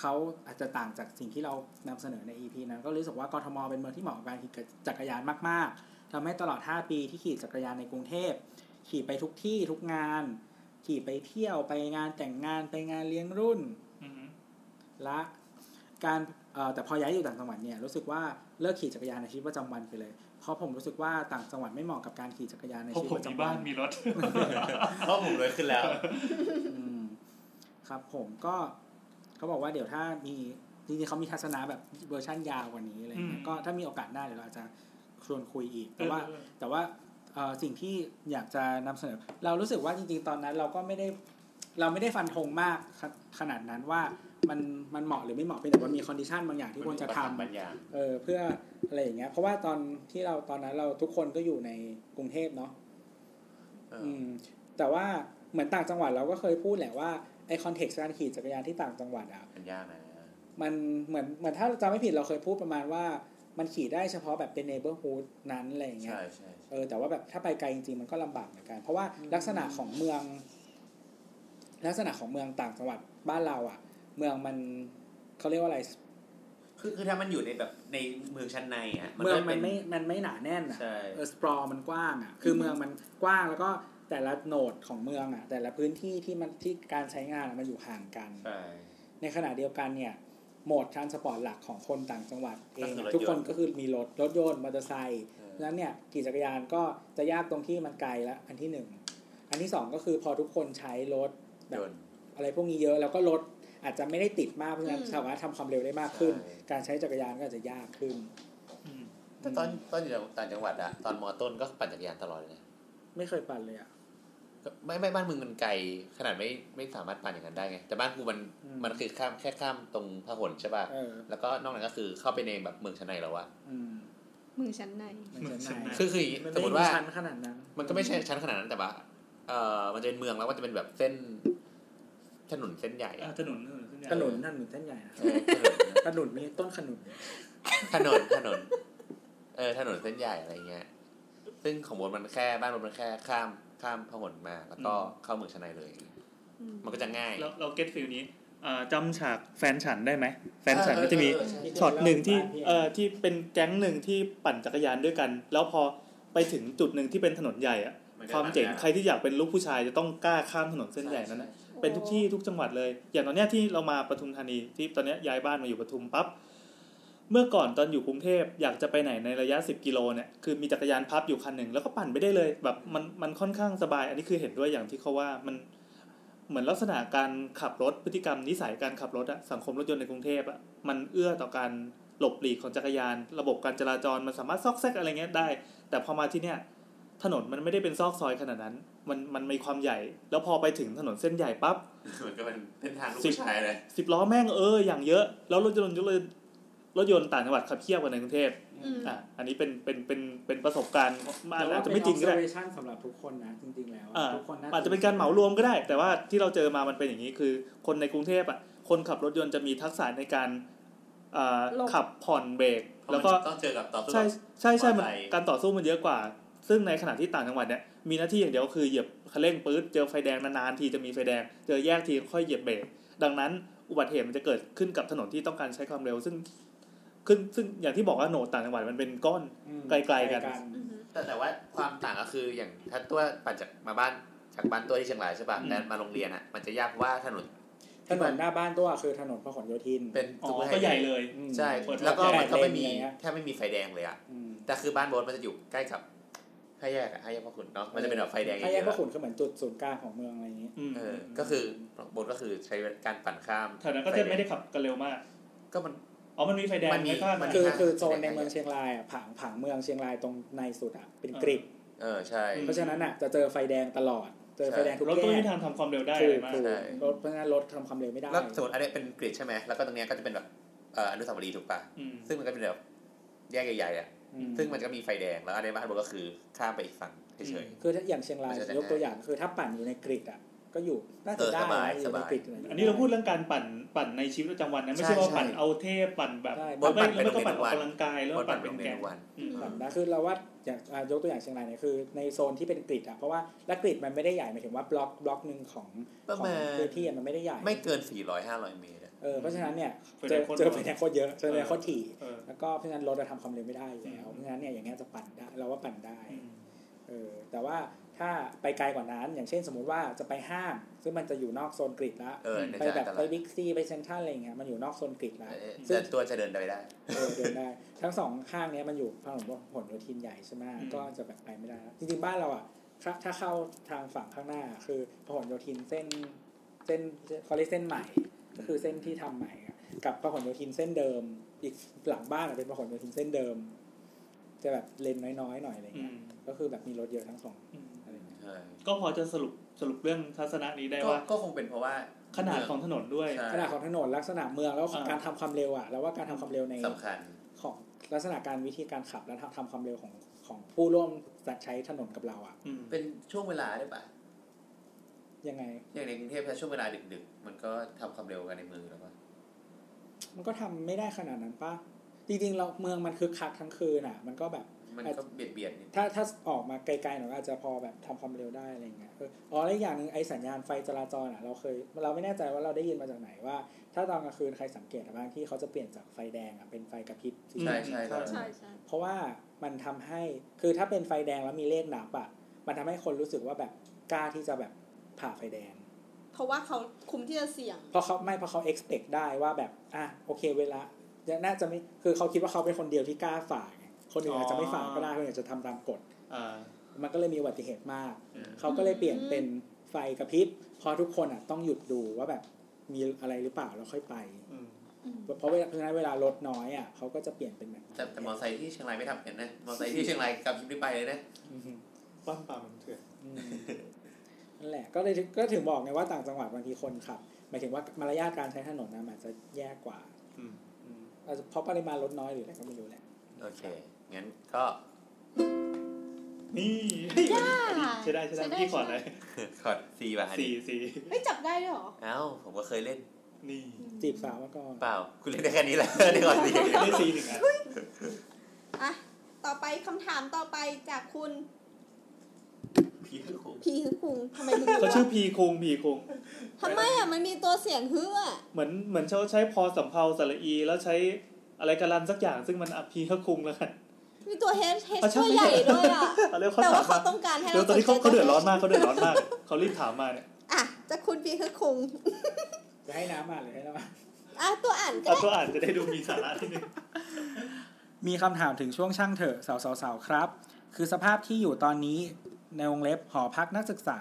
เขาอาจจะต่างจากสิ่งที่เรานำเสนอใน EP นั้น ก็รู้สึกว่ากทมเป็นเมืองที่เหมาะกับการขี่จักรยานมากๆทำให้ตลอด 5 ปีที่ขี่จักรยานในกรุงเทพ ขี่ไปทุกที่ทุกงาน ขี่ไปเที่ยวไปงานแต่งงานไปงานเลี้ยงรุ่นอือฮึและการเอ่อแต่พอย้ายอยู่ต่างจังหวัดเนี่ยรู้สึกว่า เลิกขี่จักรยานในชีวิตประจำวันไปเลย เพราะผมรู้สึกว่าต่างจังหวัดไม่เหมาะกับการขี่จักรยานในเพราะชีวิตผมประมีจำวับ้านนมีรถ เพราะผมรวยขึ้นแล้ว อืมครับ ผมก็เขาบอกว่าเดี๋ยวถ้ามีจริงๆเขามีทัศนะแบบเวอร์ชั่นยาวกว่านี้อะไรเงี้ยอืม ก็ถ้ามีโอกาสหน้าเดี๋ยวเราจะชวนคุยอีกแต่ว่า เออ แต่ว่าเอ่อสิ่งที่อยากจะนำเสนอ เรารู้สึกว่าจริงๆ ตอนนั้นเราก็ไม่ได้เราไม่ได้ฟันธงมากขนาดนั้นว่า มันมันเหมาะหรือไม่เหมาะเพียงแต่ว่ามี condition บางอย่างที่ควรจะทำบางอย่างเออเพื่ออะไรอย่างเงี้ย เพราะว่าตอนที่เราตอนนั้นเราทุกคนก็อยู่ในกรุงเทพเนาะเอออืมแต่ว่าเหมือนต่างจังหวัดเราก็เคยพูดแหละว่าไอคอนเท็กซ์การขี่จักรยานที่ต่างจังหวัดอะมันยากนะมันเหมือนเหมือนถ้าจำไม่ผิดเราเคยพูดประมาณว่ามันขี่ได้เฉพาะแบบเป็นเนเบอร์ฮูดนั้นอะไรอย่างเงี้ยใช่ใช่เออแต่ว่าแบบถ้าไปไกลจริงๆมันก็ลำบากเหมือนกัน เพราะว่าลักษณะของเมือง ลักษณะของเมืองต่างจังหวัดบ้านเราอะ เมืองมันเขาเรียกว่าอะไร คือคือถ้ามันอยู่ในแบบในเมืองชั้นในอะเมืองก็มัป็นไม่มันไม่หนาแน่นอะใช่เออสปรอมันกว้างอะคือเมืองมันกว้างแล้วก็แต่ละโหนดของเมืองอะ แต่ละพื้นที่ที่มันที่การใช้งานอะมันอยู่ห่างกันใช่ในขณะเดียวกันเนี่ยโหมดทรานสปอร์ตหลักของคนต่างจังหวัดเองก็คือรถทุกคนยนต์ก็คือมีรถรถยนต์มอเตอร์ไซค์เออเพราะฉะนั้นเนี่ยขี่จักรยานก็จะยากตรงที่มันไกลแล้วอันที่หนึ่งอันที่สองก็คือพอทุกคนใช้รถแบยบนต์อะไรพวกนี้เยอะแล้วก็รถ อาจจะไม่ได้ติดมากเพราะฉะนั้นอืมสามารถทำความเร็วได้มากขึ้นใช่การใช้จักรยานก็อาจจะยากขึ้นอืมแต่ตอนตอนอยู่ต่างจังหวัดอะตอนมอต้นก็ปั่นจักรยานตลอดเลยนะไม่เคยปั่นเลยอะก็ไม่ไม่บ้านมึงมันไกลขนาดไม่ไม่สามารถปั่นอย่างนั้นได้ไง แต่บ้านกูมันอืมมันคือข้ามแค่ข้ามตรงพหลใช่ป่ะเออแล้วก็นอกนั้นก็คือเข้าไปในแบบเมืองชั้นในแล้วอะอืมมือชั้นในมันจะไหนคือคืออย่างงี้มันสมมไม่ติมีว่าชั้นขนาดนั้น มันก็ไม่ใช่ชั้นขนาดนั้นแต่ว่าเอ่อมันจะเป็นเมืองแล้วก็จะเป็นแบบเส้น ถนนเส้นใหญ่อะอะถนนถนนเส้นใหญ่ถนนถนนเส้นใหญ่นะเออถนนถนนมีต้นขนุนถนนถนน เออถนนเส้นใหญ่อะไรเงี้ย ซึ่งของบนมันแค่บ้านบนมันแค่ข้ามข้ามพหลมา แล้วก็เข้าเมืองชั้นในเลย มันก็จะง่าย เราเรา get feel นี้อ่าจำฉากแฟนฉันได้ไหมแฟนฉันเออก็จะมีเออเออใช่ช็อตหนึ่งที่บ้านพี่เอ่อที่เป็นแก๊งหนึ่งที่ปั่นจักรยานด้วยกัน แล้วพอไปถึงจุดหนึ่งที่เป็นถนนใหญ่อะมันก็ความเจ๋งหนักนะใครที่อยากเป็นลูกผู้ชายจะต้องกล้าข้ามถนนเส้นใหญ่นั้นนะ เป็นทุกที่ทุกจังหวัดเลย อย่างตอนเนี้ยที่เรามาปทุมธานีที่ตอนเนี้ยย้ายบ้านมาอยู่ปทุมปั๊บเมื่อก่อนตอนอยู่กรุงเทพอยากจะไปไหนในระยะ 10 กิโลเนี่ยคือมีจักรยานพับอยู่คันหนึ่งแล้วก็ปั่นไปได้เลยแบบมันมันค่อนข้างสบาย อันนี้คือเห็นด้วยอย่างที่เขาว่ามันเหมือนลักษณะการขับรถพฤติกรรมนิสัยการขับรถอะสังคมรถยนต์ในกรุงเทพอะมันเอื้อต่อการหลบหลีกของจักรยาน ระบบการจราจรมันสามารถซอกแซกอะไรเงี้ยได้ แต่พอมาที่เนี่ยถนนมันไม่ได้เป็นซอกซอยขนาดนั้น มันมันมีความใหญ่ แล้วพอไปถึงถนนเส้นใหญ่ปั๊บมันก็เป็นเส้นทางลูกสิบผู้ชายเลยสิบล้อแม่งเอออย่างเยอะ แล้วรถยนต์รถยนต์รถยนต์ต่างจังหวัดขับเคี่ยวกันในกรุงเทพอืมอะอันนี้เป็นเป็นเป็นเป็นประสบการณ์มันแต่ว่าอาจจะเป็ไม่นจริงก็ได้ observation สำหรับทุกคนนะจริงๆแล้วอ่าทุกคนน่าอาจจะเป็นการเหมารวมก็ได้ แต่ว่าที่เราเจอมามันเป็นอย่างนี้คือ คนในกรุงเทพอะคนขับรถยนต์จะมีทักษะในการอ่าหลบขับผ่อนเบรกเพราะแล้วมันก็ต้องเจอกับต่อสู้ใช่ใช่ใช่มันมอเตอร์ไซค์การต่อสู้มันเยอะกว่า ซึ่งในขณะที่ต่างจังหวัดเนี่ย มีหน้าที่อย่างเดียวคือเหยียบคันเร่งปื๊ดเจอไฟแดงนานๆทีจะมีไฟแดง เจอแยกทีค่อยเหยียบเบรกดังนั้นอุบัติเหตุมันจะเกิดขึ้นกับถนนที่ต้องการใช้ความเร็วซึ่งขึ้นซึ่งอย่างที่บอกว่าโหนดต่างจังหวัดมันเป็นก้อนอืมไกลๆกันอือฮึแต่แต่ว่าความต่างก็คืออย่างถ้าตัวปั่นจากมาบ้านจากบ้านตัวที่เชียงรายใช่ป่ะอืมแล้วมาโรงเรียนอะมันจะยากว่าถนนถนนหน้าบ้านตัวคือถนนพหลโยธิน เป็นอ๋อซุปเปอร์ไฮก็เวใหญ่ย์เลยอืมใช่เปิดแล้วก็แปดมันก็ไม่มีเลนอะไรเงี้ยแทบไม่มีไฟแดงเลยอะอืมแต่คือบ้านโบสมันจะอยู่ใกล้กับ ห้าแยกอะห้าแยกพ่อขุนเนาะมันจะเป็นแบบไฟแดงเยถ้าแยกพระอะขุนคือเหมือนจุดศูนย์กลางของเมืองอะไรอย่างนี้อืมๆเออก็คือโบสก็คือใช้การปั่นข้ามแถวนั้นก็จะไม่ได้ขับกันเร็วมาก ก็มันอ๋อมันมีไฟแดงมันมีไฟฟ้ามันคือข้างคือโซนแสดงในให้เมืองเชียงรายอะผังผังเมืองเชียงรายตรงในสุดอะเป็นกริดเออใช่ เพราะฉะนั้นอะจะเจอไฟแดงตลอดเจอไฟแดงทุกรถแยก็ไม่กมีทางทำความเร็วได้ถูอะไรกมากถูกใช่รถเพราะฉะนั้นรถทำความเร็วไม่ได้แล้วสมมติอันนี้เป็นกริดใช่ไหมแล้วก็ตรงเนี้ยก็จะเป็นแบบเอ่ออนุสาวรีย์ถูกป่ะอืมซึ่งมันก็เป็นแบบแยกใหญ่ๆอะอืม ซึ่งมันก็มีไฟแดงแล้วอันในบ้านโบสก็คือข้ามไปอีกฝั่งเฉยคือถ้าอย่างเชียงรายมันจะยกตัวอย่างคือถ้าปั่นอยู่ในกริดอะก็อยู่น่าจะเออได้สบายนะอยู่สในบายกริดะไย่งงี้ยอันนี้เราพูดเรื่องการปั่นปั่นในชีวิตประจำวันนะไม่ใช่ใช่ว่าใช่ปั่นเอาเทพปั่นแบบใช่ไม่ปั่นไม่ต้องเป็นปั่นออกวันกำลังกายๆแล้วโบสปั่ปั่นนเป็เป็นนแกเมงนูวันอืมปั่นได้คือเราว่าอย่างอะยกตัวอย่างเชียงรายเนี่ยคือในโซนที่เป็น grid อะเพราะว่าและ grid มันไม่ได้ใหญ่หมายถึงว่าบล็อกบล็อกหนึ่งของของประมาณพื้นที่อะมันไม่ได้ใหญ่ไม่เกิน400 500เมตรอะเออเพราะฉะนั้นเนี่ยเจอไฟเจแดองโคตรเจอไฟแดงโคตรเยอะเจอไฟแดงโคตรถี่เออแล้วก็เพราะฉะนั้นรถจะทำความเร็วไม่ได้อยู่แล้วอืมเพราะฉะนั้นเนี่ยอย่างเงี้ยจะปั่นได้เราว่าปั่นได้อืมเออแต่ว่าถ้าไปไกลกว่านั้น อย่างเช่นสมมุติว่าจะไปห้าง ซึ่งมันจะอยู่นอกโซน grid แล้วเออในใจไปแบบตลาไปบิ๊กซีไปเซ็นทรัลอะไรเงี้ยมันอยู่นอกโซน grid แล้วเออซึ่งแต่ตัวจะเดินไปได้เออเดินได้ ทั้งสองข้างเนี้ยมันอยู่ถนนผลโยธินใหญ่ใช่ไหมอืมก็จะแบบไปไม่ได้แล้วจริงๆบ้านเราอะถ้าถ้าเข้าทางฝั่งข้างหน้า คือพหลโยธินเส้นเส้นเขาเรียกเส้นใหม่ ก็คือเส้นที่ทำใหม่อะกับพหลโยธินเส้นเดิม อีกหลังบ้านอะเป็นพหลโยธินเส้นเดิม จะแบบเลนน้อยๆหน่อยอะไรอืเงี้ยมก็คือแบบมีรถเยอะทั้งสองอืมอะไรเงี้ยใช่ก็พอจะสรุปสรุปเรื่องทัศนะนี้ได้ก็ว่าก็คงเป็นเพราะว่าขนาดของถนนด้วยใช่ขนาดของถนนลักษณะเมืองแล้วอ่าการทำความเร็วอะแล้วว่าการทำความเร็วในสำคัญของลักษณะการวิธีการขับและทำความเร็วของของผู้ร่วมใช้ถนนกับเราอะอืมเป็นช่วงเวลาได้ปะ ยังไง อย่างในกรุงเทพถ้าช่วงเวลาดึกๆ มันก็ทำความเร็วกันในเมืองแล้วปะมันก็ทำไม่ได้ขนาดนั้นปะจริงๆเราเมืองมันคือคักทั้งคืนอะ มันก็แบบ มันก็เบียดเบียดนิดถ้าถ้าออกมาไกลๆหน่อยก็อาจจะพอแบบทำความเร็วได้อะไรเงี้ยเอออ๋อแล้วอีกอย่างหนึ่งไอ้สัญญาณไฟจราจรอะ เราเคย เราไม่แน่ใจว่าเราได้ยินมาจากไหนว่า ถ้าตอนกลางคืนใครสังเกตอะบางที่เขาจะเปลี่ยนจากไฟแดงอะเป็นไฟกระพริบสีใช่ใช่ใช่ใช่ใช่ใช่เพราะว่ามันทำให้คือถ้าเป็นไฟแดงแล้วมีเลขนับอะมันทำให้คนรู้สึกว่าแบบกล้าที่จะแบบ ผ่าไฟแดง เพราะว่าเขาคุมที่จะเสี่ยง เพราะเขาไม่เพราะเขา expect ได้ว่าแบบอะโอเคเวลาน่าจะไม่คือเขาคิดว่าเขาเป็นคนเดียวที่กล้าฝ่าไงคนอื่นอาจจะไม่ฝ่าก็ได้คนอื่นอาจจะทำตามกฎอ่ามันก็เลยมีอุบัติเหตุมากอืมเขาก็เลยเปลี่ยนเป็นไฟกระพริบเพราะทุกคนอะต้องหยุดดูว่าแบบมีอะไรหรือเปล่าแล้วค่อยไปอืมเพราะเวลาเพราะฉะนั้นเวลารถน้อยอะเขาก็จะเปลี่ยนเป็นแบบแต่แต่มอไซค์ที่เชียงรายไม่ทำเห็นนะมอไซค์ที่เชียงรายกับคลิปนี้ไปเลยนะอือฮึปั้มปามมันเถื่อนอืมนั่นแหละ ก็เลยถึงก็ถึงบอกไงว่าต่างจังหวัดบางทีคนขับหมายถึงว่ามารยาทการใช้ถนนนะมันอาจจะแย่กว่าอืมอืมอาจจะเพราะปริมาณรถน้อยหรืออะไรก็ไม่รู้แหละโอเคงั้นก็นี่ย่าใช่ได้ใช่ได้ใช่ได้พี่ขออะไรขอดซีป่ะอันสี่นี้สี่ไม่จับได้ด้วยเหรอเอ้าผมก็เคยเล่น นี่จีบสาวมาก่อนเปล่า คุณเล่นได้แค่นี้แหละในขอดซีได้สี่หนึ่งอันอะต่อไปคำถามต่อไปจากคุณ พี่คือครู พีคือคุงทำไมมึงรู้เขาชื่อวะพีคุงพีคุงทำไมอะมันมีตัวเสียงฮืออะเหมือนเหมือนเขาใช้พอสำเพาสระอี แล้วใช้อะไรกันลันสักอย่างซึ่งมันอพีเขาคุงแล้วกันมีตัวเฮดเฮดเอาช่างตัวใหญ่ด้วยอะเอาเร็วเขาแต่ถาว่ามเขามาต้องการให้เดี๋ยวเราตอนนี้เขาสใจเขาเดือดร้อนมากเขาเดือดร้อนมากเขารีบถามมาเนี่ยอะจะคุณพีคือคุงจะให้น้ำมาหรือให้น้ำมาอะตัวอ่านก็เอาได้ตัวอ่านจะได้ดูมีสาระที่นึงมีคำถามถึงช่วงช่างเถอะสาวๆๆครับ คือสภาพที่อยู่ตอนนี้ ในวงเล็บหอพักนักศึกษา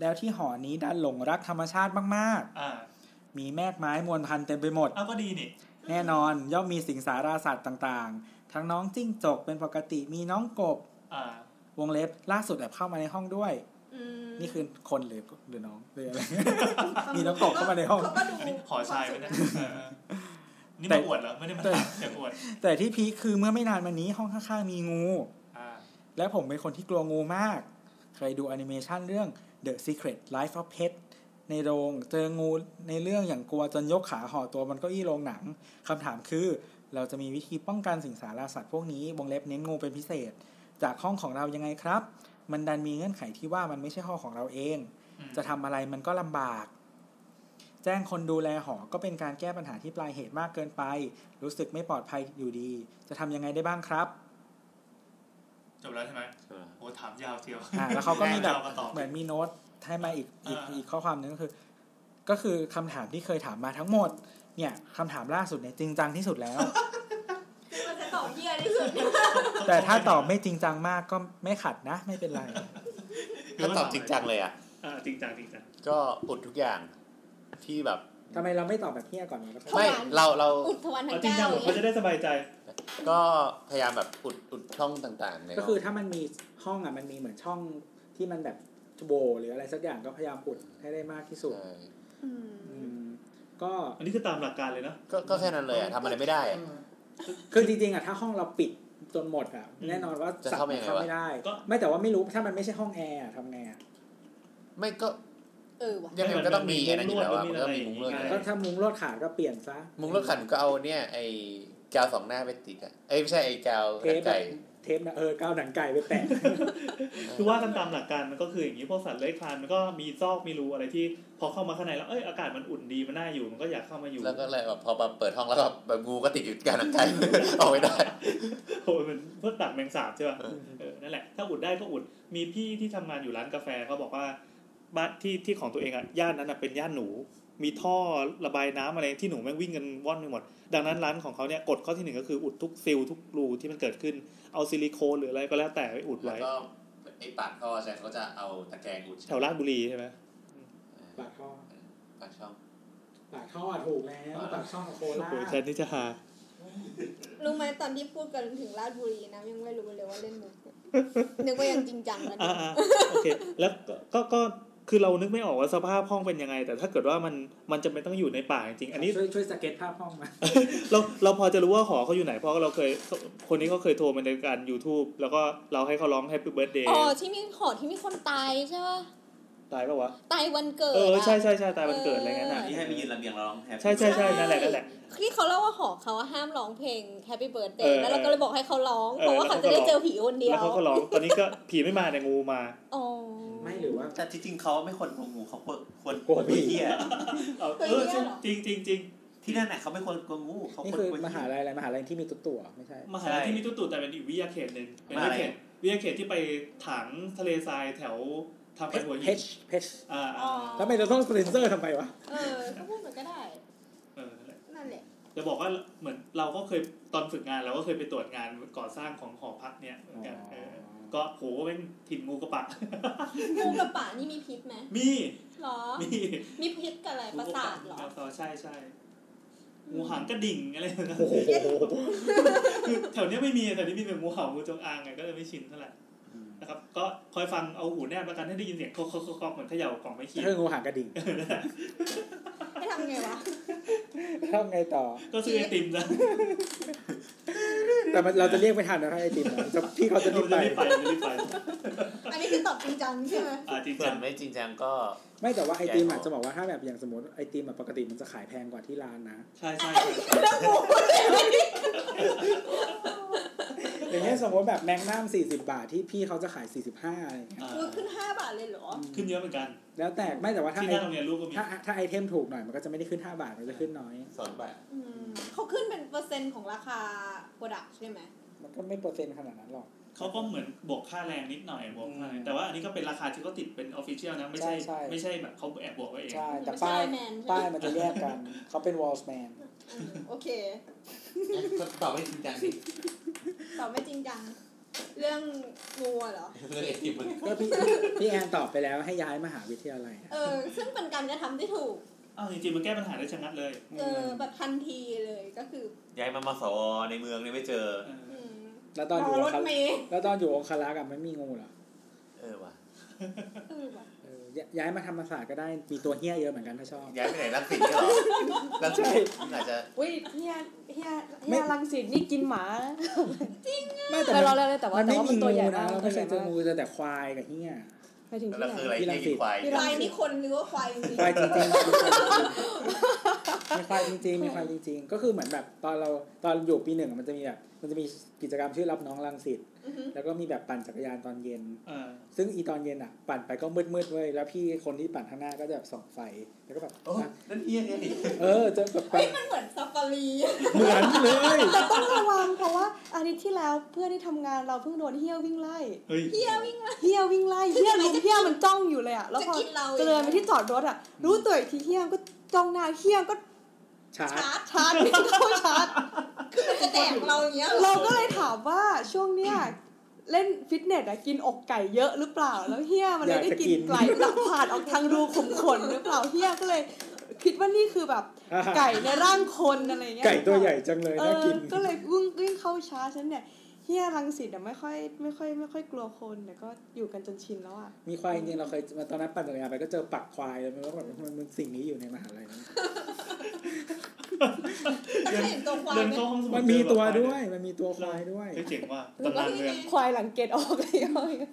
แล้วที่หอนี้ดันหลงรักธรรมชาติมากอ่าๆมีแมกไม้มวลพันธุ์เต็มไปหมดเอาก็ดีนี่ แน่นอนย่อมมีสิงสาราสัตว์ต่างๆ ทั้งน้องจิ้งจกเป็นปกติมีน้องกบอ่าวงเล็บล่าสุดแอบเข้ามาในห้องด้วยอืมนี่คือคนหรือหรือน้องหรืออะไรมีน้องกบเข้ามาในห้องเขาก็ดูอันนี้ขอชายไหมเนี่ยเออนี่แต่มาอวดเหรอไม่ได้มาแต่ถามเสียงอวดแต่ที่พีคคือเมื่อไม่นานมานี้ห้องข้างๆมีงูอ่า และผมเป็นคนที่กลัวงูมากเคยดูแอนิเมชันเรื่อง The Secret Life of Pet ในโรงเจองูในเรื่องอย่างกลัวจนยกขาห่อตัวมันเก็อี้โรงหนังคำถามคือ เราจะมีวิธีป้องกันสิ่งสาราสัตว์พวกนี้วงเล็บเน้นงูเป็นพิเศษ จากห้องของเรายังไงครับ มันดันมีเงื่อนไขที่ว่ามันไม่ใช่ห้องของเราเองอืมจะทำอะไรมันก็ลำบาก แจ้งคนดูแลหอก็เป็นการแก้ปัญหาที่ปลายเหตุมากเกินไป รู้สึกไม่ปลอดภัยอยู่ดี จะทำยังไงได้บ้างครับ จบแล้วใช่ไหมโอ้ถามยาวเชียวอ่าแล้วเขาก็มีแบบยาวก็ตอบเหมือนมีโน้ตให้มาอีกอีกอ่าอีกข้อความหนึงก็คือ ก็คือคำถามที่เคยถามมาทั้งหมด เนี่ยคำถามล่าสุดเนี่ยจริงจังที่สุดแล้วมันจะตอบเยี่ยที่สุดแต่ถ้าตอบไม่จริงจังมากก็ไม่ขัดนะ ไม่เป็นไรถ้าตอบจริงจังเลยอะอ่าจริงจังจริงจังก็อุดทุกอย่างที่แบบทำไมเราไม่ตอบแบบเฮียก่อนวะไม่เราเราอุดทวันทั้เอางจริงจัเก้างแบบเขาจะได้สบายใจ ก็พยายามแบบอุดอุดช่องต่างๆในก็คือถ้ามันมีห้องอะมันมีเหมือนช่องที่มันแบบโบหรืออะไรสักอย่างก็พยายามอุดให้ได้มากที่สุดใช่อืมอืมก็อันนี้คือตามหลักการเลยเนาะก็ก็แค่นั้นเลยอะทำอะไรไม่ได้อะคือจริงๆอะถ้าห้องเราปิดจนหมดอะแน่นอนว่าจะสัตเข้าว์ไปมันยังไงเข้าวะไม่ได้ก็ไม่แต่ว่าไม่รู้ถ้ามันไม่ใช่ห้องแอร์อะทำไงอะไม่ก็เออว่ะยังไงมันก็ต้องมีอันนั้นอยู่แล้วอะมัมันนมีก็มีมุ้งลวดอะไรอะไรก็ถ้ามุ้งลวดขาดก็เปลี่ยนซะมุ้งลวดขันก็เอาเนี่ยไอ้ กาวสองหน้าไปติดอะเอ้ยไม่ใช่ไอ้กาวเทปไก่เทปนะเออกาวหนังไก่ไปแปะคือว่ากันตามหลักการมันก็คืออย่างนี้พวกสัตว์เลื้อยคลานมันก็มีซอกมีรูอะไรที่ พอเข้ามาข้างในแล้วเอ้ยอากาศมันอุ่นดีมันน่าอยู่มันก็อยากเข้ามาอยู่ แล้วก็เลยแบบพอมาเปิดห้องแล้วก็แบบงูก็ติดอยู่กาวหนังไก่ออกไม่ได้โอ้ยมันเพื่อตัดแมงสาบใช่ป่ะเออเออนั่นแหละ ถ้าอุดได้ก็อุดมีพี่ที่ทำงานอยู่ร้านกาแฟเขาบอกว่าบ้านที่ที่ของตัวเองอะย่านนั้นอะเป็นย่านหนู มีท่อระบายน้ำอะไรที่หนูแม่งวิ่งกันว่อนไปหมด ดังนั้นร้านของเขาเนี่ยกฎข้อที่หนึ่งก็คืออุดทุกซิลทุกรูที่มันเกิดขึ้นเอาซิลิโคนหรืออะไรก็แล้วแต่ไปอุดแล้วไว้ก็ไอ้ปากท่อใช่เขาจะเอาตะแกรงอุดแถวราชบุรีใช่ไหมปากท่อปากช่องปากท่ออะถูกแล้วปากช่องกับโคโอ้ราโหชแทนที่จะหารู้ไหมตอนที่พูดกันถึงราชบุรีนะยังไม่รู้เลยว่าเล่นมุกนึกว่ายังจริงจังกันอ่าๆโอเคแล้วก็ก็ก็ คือเรานึกไม่ออกว่าสภาพห้องเป็นยังไง แต่ถ้าเกิดว่ามันมันจะเป็นต้องอยู่ในป่าจริงๆอันนี้ช่วยช่วยสเก็ตภาพห้องมาเราเราพอจะรู้ว่าหอเขาอยู่ไหนเพราะเราเคยคนนี้เขาเคยโทรมาในการ YouTube แล้วก็เราให้เขาร้อง Happy Birthday อ๋อที่มีหอที่มีคนตายใช่ป่ะ ตายปะวะตายวันเกิดเอออะใช่ใช่ใช่ตายวันเกิดอะไรเงี้ยน่ะเออที่ให้ไปยืนระเบียงร้องแฮปใช่ใช่ใช่นั่นแหละนั่นแหละที่เขาเล่าว่าหอเขาอะห้ามร้องเพลง Happy เอ Birthday อแล้วเราก็เลยบอกให้เขาร้องเออเพราะว่าเขาจะได้เจอผีคนเดียแล้ววเขาก็ร้องตอนนี้ก็ผีไม่มาแต่งูมาอ๋อไม่หรือว่าแต่ที่จริงเขาไม่ควรกลัวงูเขาควรควรกลัวผีเหี้ยเอาเออจริงจริงจริงที่นั่นน่ะเขาไม่ควรกลัวงูเขานี่ควรคือกลัวมหาลัยอะไรมหาลัยที่มีตุ๊ตัวไม่ใช่มหาลัยที่มีตุ๊ตุแต่เป็นอีกวิทยาเขตหนึ่งเป็นวิทยาเขต วิทยาเขตที่ไปถางทะเลทรายแถวทางไปหัวหิเพนชเพชอ่าอ๋ออ่าแล้วทำไมเราต้องสเปนเซอร์ทำไมวะ เออก็พูดเหมือนก็ได้ เออนั่นแหละนั่นแหละ จะบอกว่าเหมือนเราก็เคยตอนฝึกงานเราก็เคยไปตรวจงานก่อสร้างของหอพักเนี่ยเหมือนกันเออก็โหเป็นถิ่นงูกระปะ งูกระปะนี่มีพิษไหมมี หรอ มีมีพิษกับอะไรประสาทเหรอเออใช่ใช่ งูหางกระดิ่งอะไรแบบนั้นโอ้โหคือแถวเนี้ยไม่มีแถวนี้มีแต่งูเห่างูจงอางไงก็เลยไม่ชินเท่าไหร่นะครับ ก็คอยฟังเอาหูแนบแล้วกันให้ได้ยินเสียงเคาะเคาะเคาะเคาะเหมือนเขย่ากล่องไม้ขีดเรื่องงูหางกระดิ่งให้ทำไงวะ ทำไงต่อ ก็ซื้อไอติมซะแต่มันเราจะเรียกไม่ทันนะไอติมนะจะพี่เขาจะรีบจะไปรีบไปจะรีบไป อันนี้คือตอบจริงจังใช่ไหมอ่าจริงส่วจันงไม่จริงจังก็ ไม่แต่ว่าไอติมใหญ่อะกว่าจะบอกว่าถ้าแบบอย่างสมมติไอติมแบบปกติมันจะขายแพงกว่าที่ร้านนะ ใช่ใช่ใน อย่างเช่นสมมติแบบแมงน้ำสี่สิบาทที่พี่เขาจะขายสี่สิบห้าอะไรอย่างเงี้ยอ่าอุ๊ยขึ้นห้าบาทเลยเหรอ ขึ้นเยอะเหมือนกันแล้วแต่ไม่แต่ว่าถ้าที่หไอน้าโรงเรียนลูกก็มีถ้าถ้าไอเทมถูกหน่อยมันก็จะไม่ได้ขึ้นห้าบาทมันจะขึ้นน้อย สอนแบบอืมเขาขึ้นเป็นเปอร์เซ็นต์ของราคาโปรดักใช่ไหมมันก็ไม่เปอร์เซ็นต์ขนาดนั้นหรอก เขาก็เหมือนบวกค่าแรงนิดหน่อยบวกค่าแรงอืมแต่ว่าอันนี้ก็เป็นราคาที่เขาติดเป็นออฟฟิเชียลนะ ไม่ใช่ใช่ใช่ไม่ใช่แบบเขาแอบบวกไว้เอง ใช่ แต่ไม่ใช่ป้ายแมนใช่ไหมป้ายมันจะแยกกัน เขาเป็นวอลส์แมนอืมโอเคตอบไม่จริงจังดิตอบไม่จริงจัง เรื่องงูอะเหรอ เรื่องไอติมมันก็พี่พี่แอนตอบไปแล้วให้ย้ายมหาวิทยาลัยอะเออ ซึ่งเป็นการกระทำที่ถูกอ้าวจริงๆมันแก้ปัญหาได้ชะงัดเลย เออแบบทันทีเลยก็คือ ย้ายมามาสวในเมืองเนี่ยไม่เจอเอออืม แล้วตอนอยู่รองถคาเมล์แล้วตอนอยู่องคารักษ์อะไม่มีงูเหรอเออว่ะเออว่ะเออย้ย้ายมาธรรมศาสตร์ก็ได้มีตัวเฮี้ยเยอะเหมือนกันถ้าชอบ ย้ายไปไหนรังสิตเนี่ยเหรอรังสิตอาจจะอุ้ยเฮียเฮียไม่เฮียรังสิตนี่กินหมาไม่แต่แต่มันเราเลยแต่ว่ามันแต่ไม่ว่ามีมันตัวงูใหญ่นะมากเราไม่เคยเจอตัวใหญ่งูมากเจอแต่ควายกับเฮี้ยไปถึงที่แล้วไหนคืออะไรที่รังที่สิกิตนควายที่ควายนี่คนหรือว่าควายจริงควายจริงๆมีควายจริงๆมีควายจริงๆ ก็คือเหมือนแบบตอนเราตอนอยู่ปีหนึ่งอะมันจะมีแบบ มันจะมีกิจกรรมชื่อรับน้องรังสิตอือฮึแล้วก็มีแบบปั่นจักรยานตอนเย็นเออซึ่งอีตอนเย็นอะ ปั่นไปก็มืดๆเว้ยแล้วพี่คนที่ปั่นข้างหน้าก็จะแบบส่องไฟแล้วก็แบบโอ้นั่นเฮียไงเออจะแบบเฮ้ยมันเหมือนซาฟารีเหมือนเลยแต่ต้องระวังเพราะว่าอาทิตย์ที่แล้วเพื่อนที่ทำงานเราเพิ่งโดนเฮี้ยวิ่งไล่เฮ้ยเฮียวิ่งมาเฮี้ยวิ่งไล่เฮี้ยลุมเฮี้ยมันจ้องอยู่เลยอะแล้วจะพอกินเราจะเดินไปที่จอดรถอะรู้ตัวอีกทีเฮี้ยก็จ้องหน้าเฮี้ยก็ชาร์จชาร์จชาร์จวิ่งเข้าชาร์จคือ มันจะแดกเราอย่างเงี้ยหอเราก็เลยถามว่าช่วงเนี้ยเล่นฟิตเนสอะกินอกไก่เยอะหรือเปล่า แล้วเฮียมันเลยได้กินไก่แบบผ่านออกทางรูขุมขนหรือเปล่าเฮียก็เลยคิดว่านี่คือแบบไก่ในร่างคนอะไรเงี้ยไก่ตัวใหญ่จังเลยเอน่าอกินก็เลยวิ่งวิ่งเข้าชาร์จฉันเนี่ยเฮียรังสิตอะไม่ค่อยไม่ค่อยไม่ค่อยกลัวคนแต่ก็อยู่กันจนชินแล้วอะมีควายจริงๆเราเคยตอนนั้นปั่นจักรยานไปก็เจอปักควายแล้วมันก็แบบมันมันสิ่งนี้อยู่ในมหาลัยนะ เคยเห็นตัวควายเดินไหมเข้าห้องสมุดมันมีเจอตัวแบบด้วย มันมีตัวควายด้วย เฮ้ยเจ๋งว่ะตำนานเมืองควายหลังเกตออกเลยเอาอย่างเงี้ย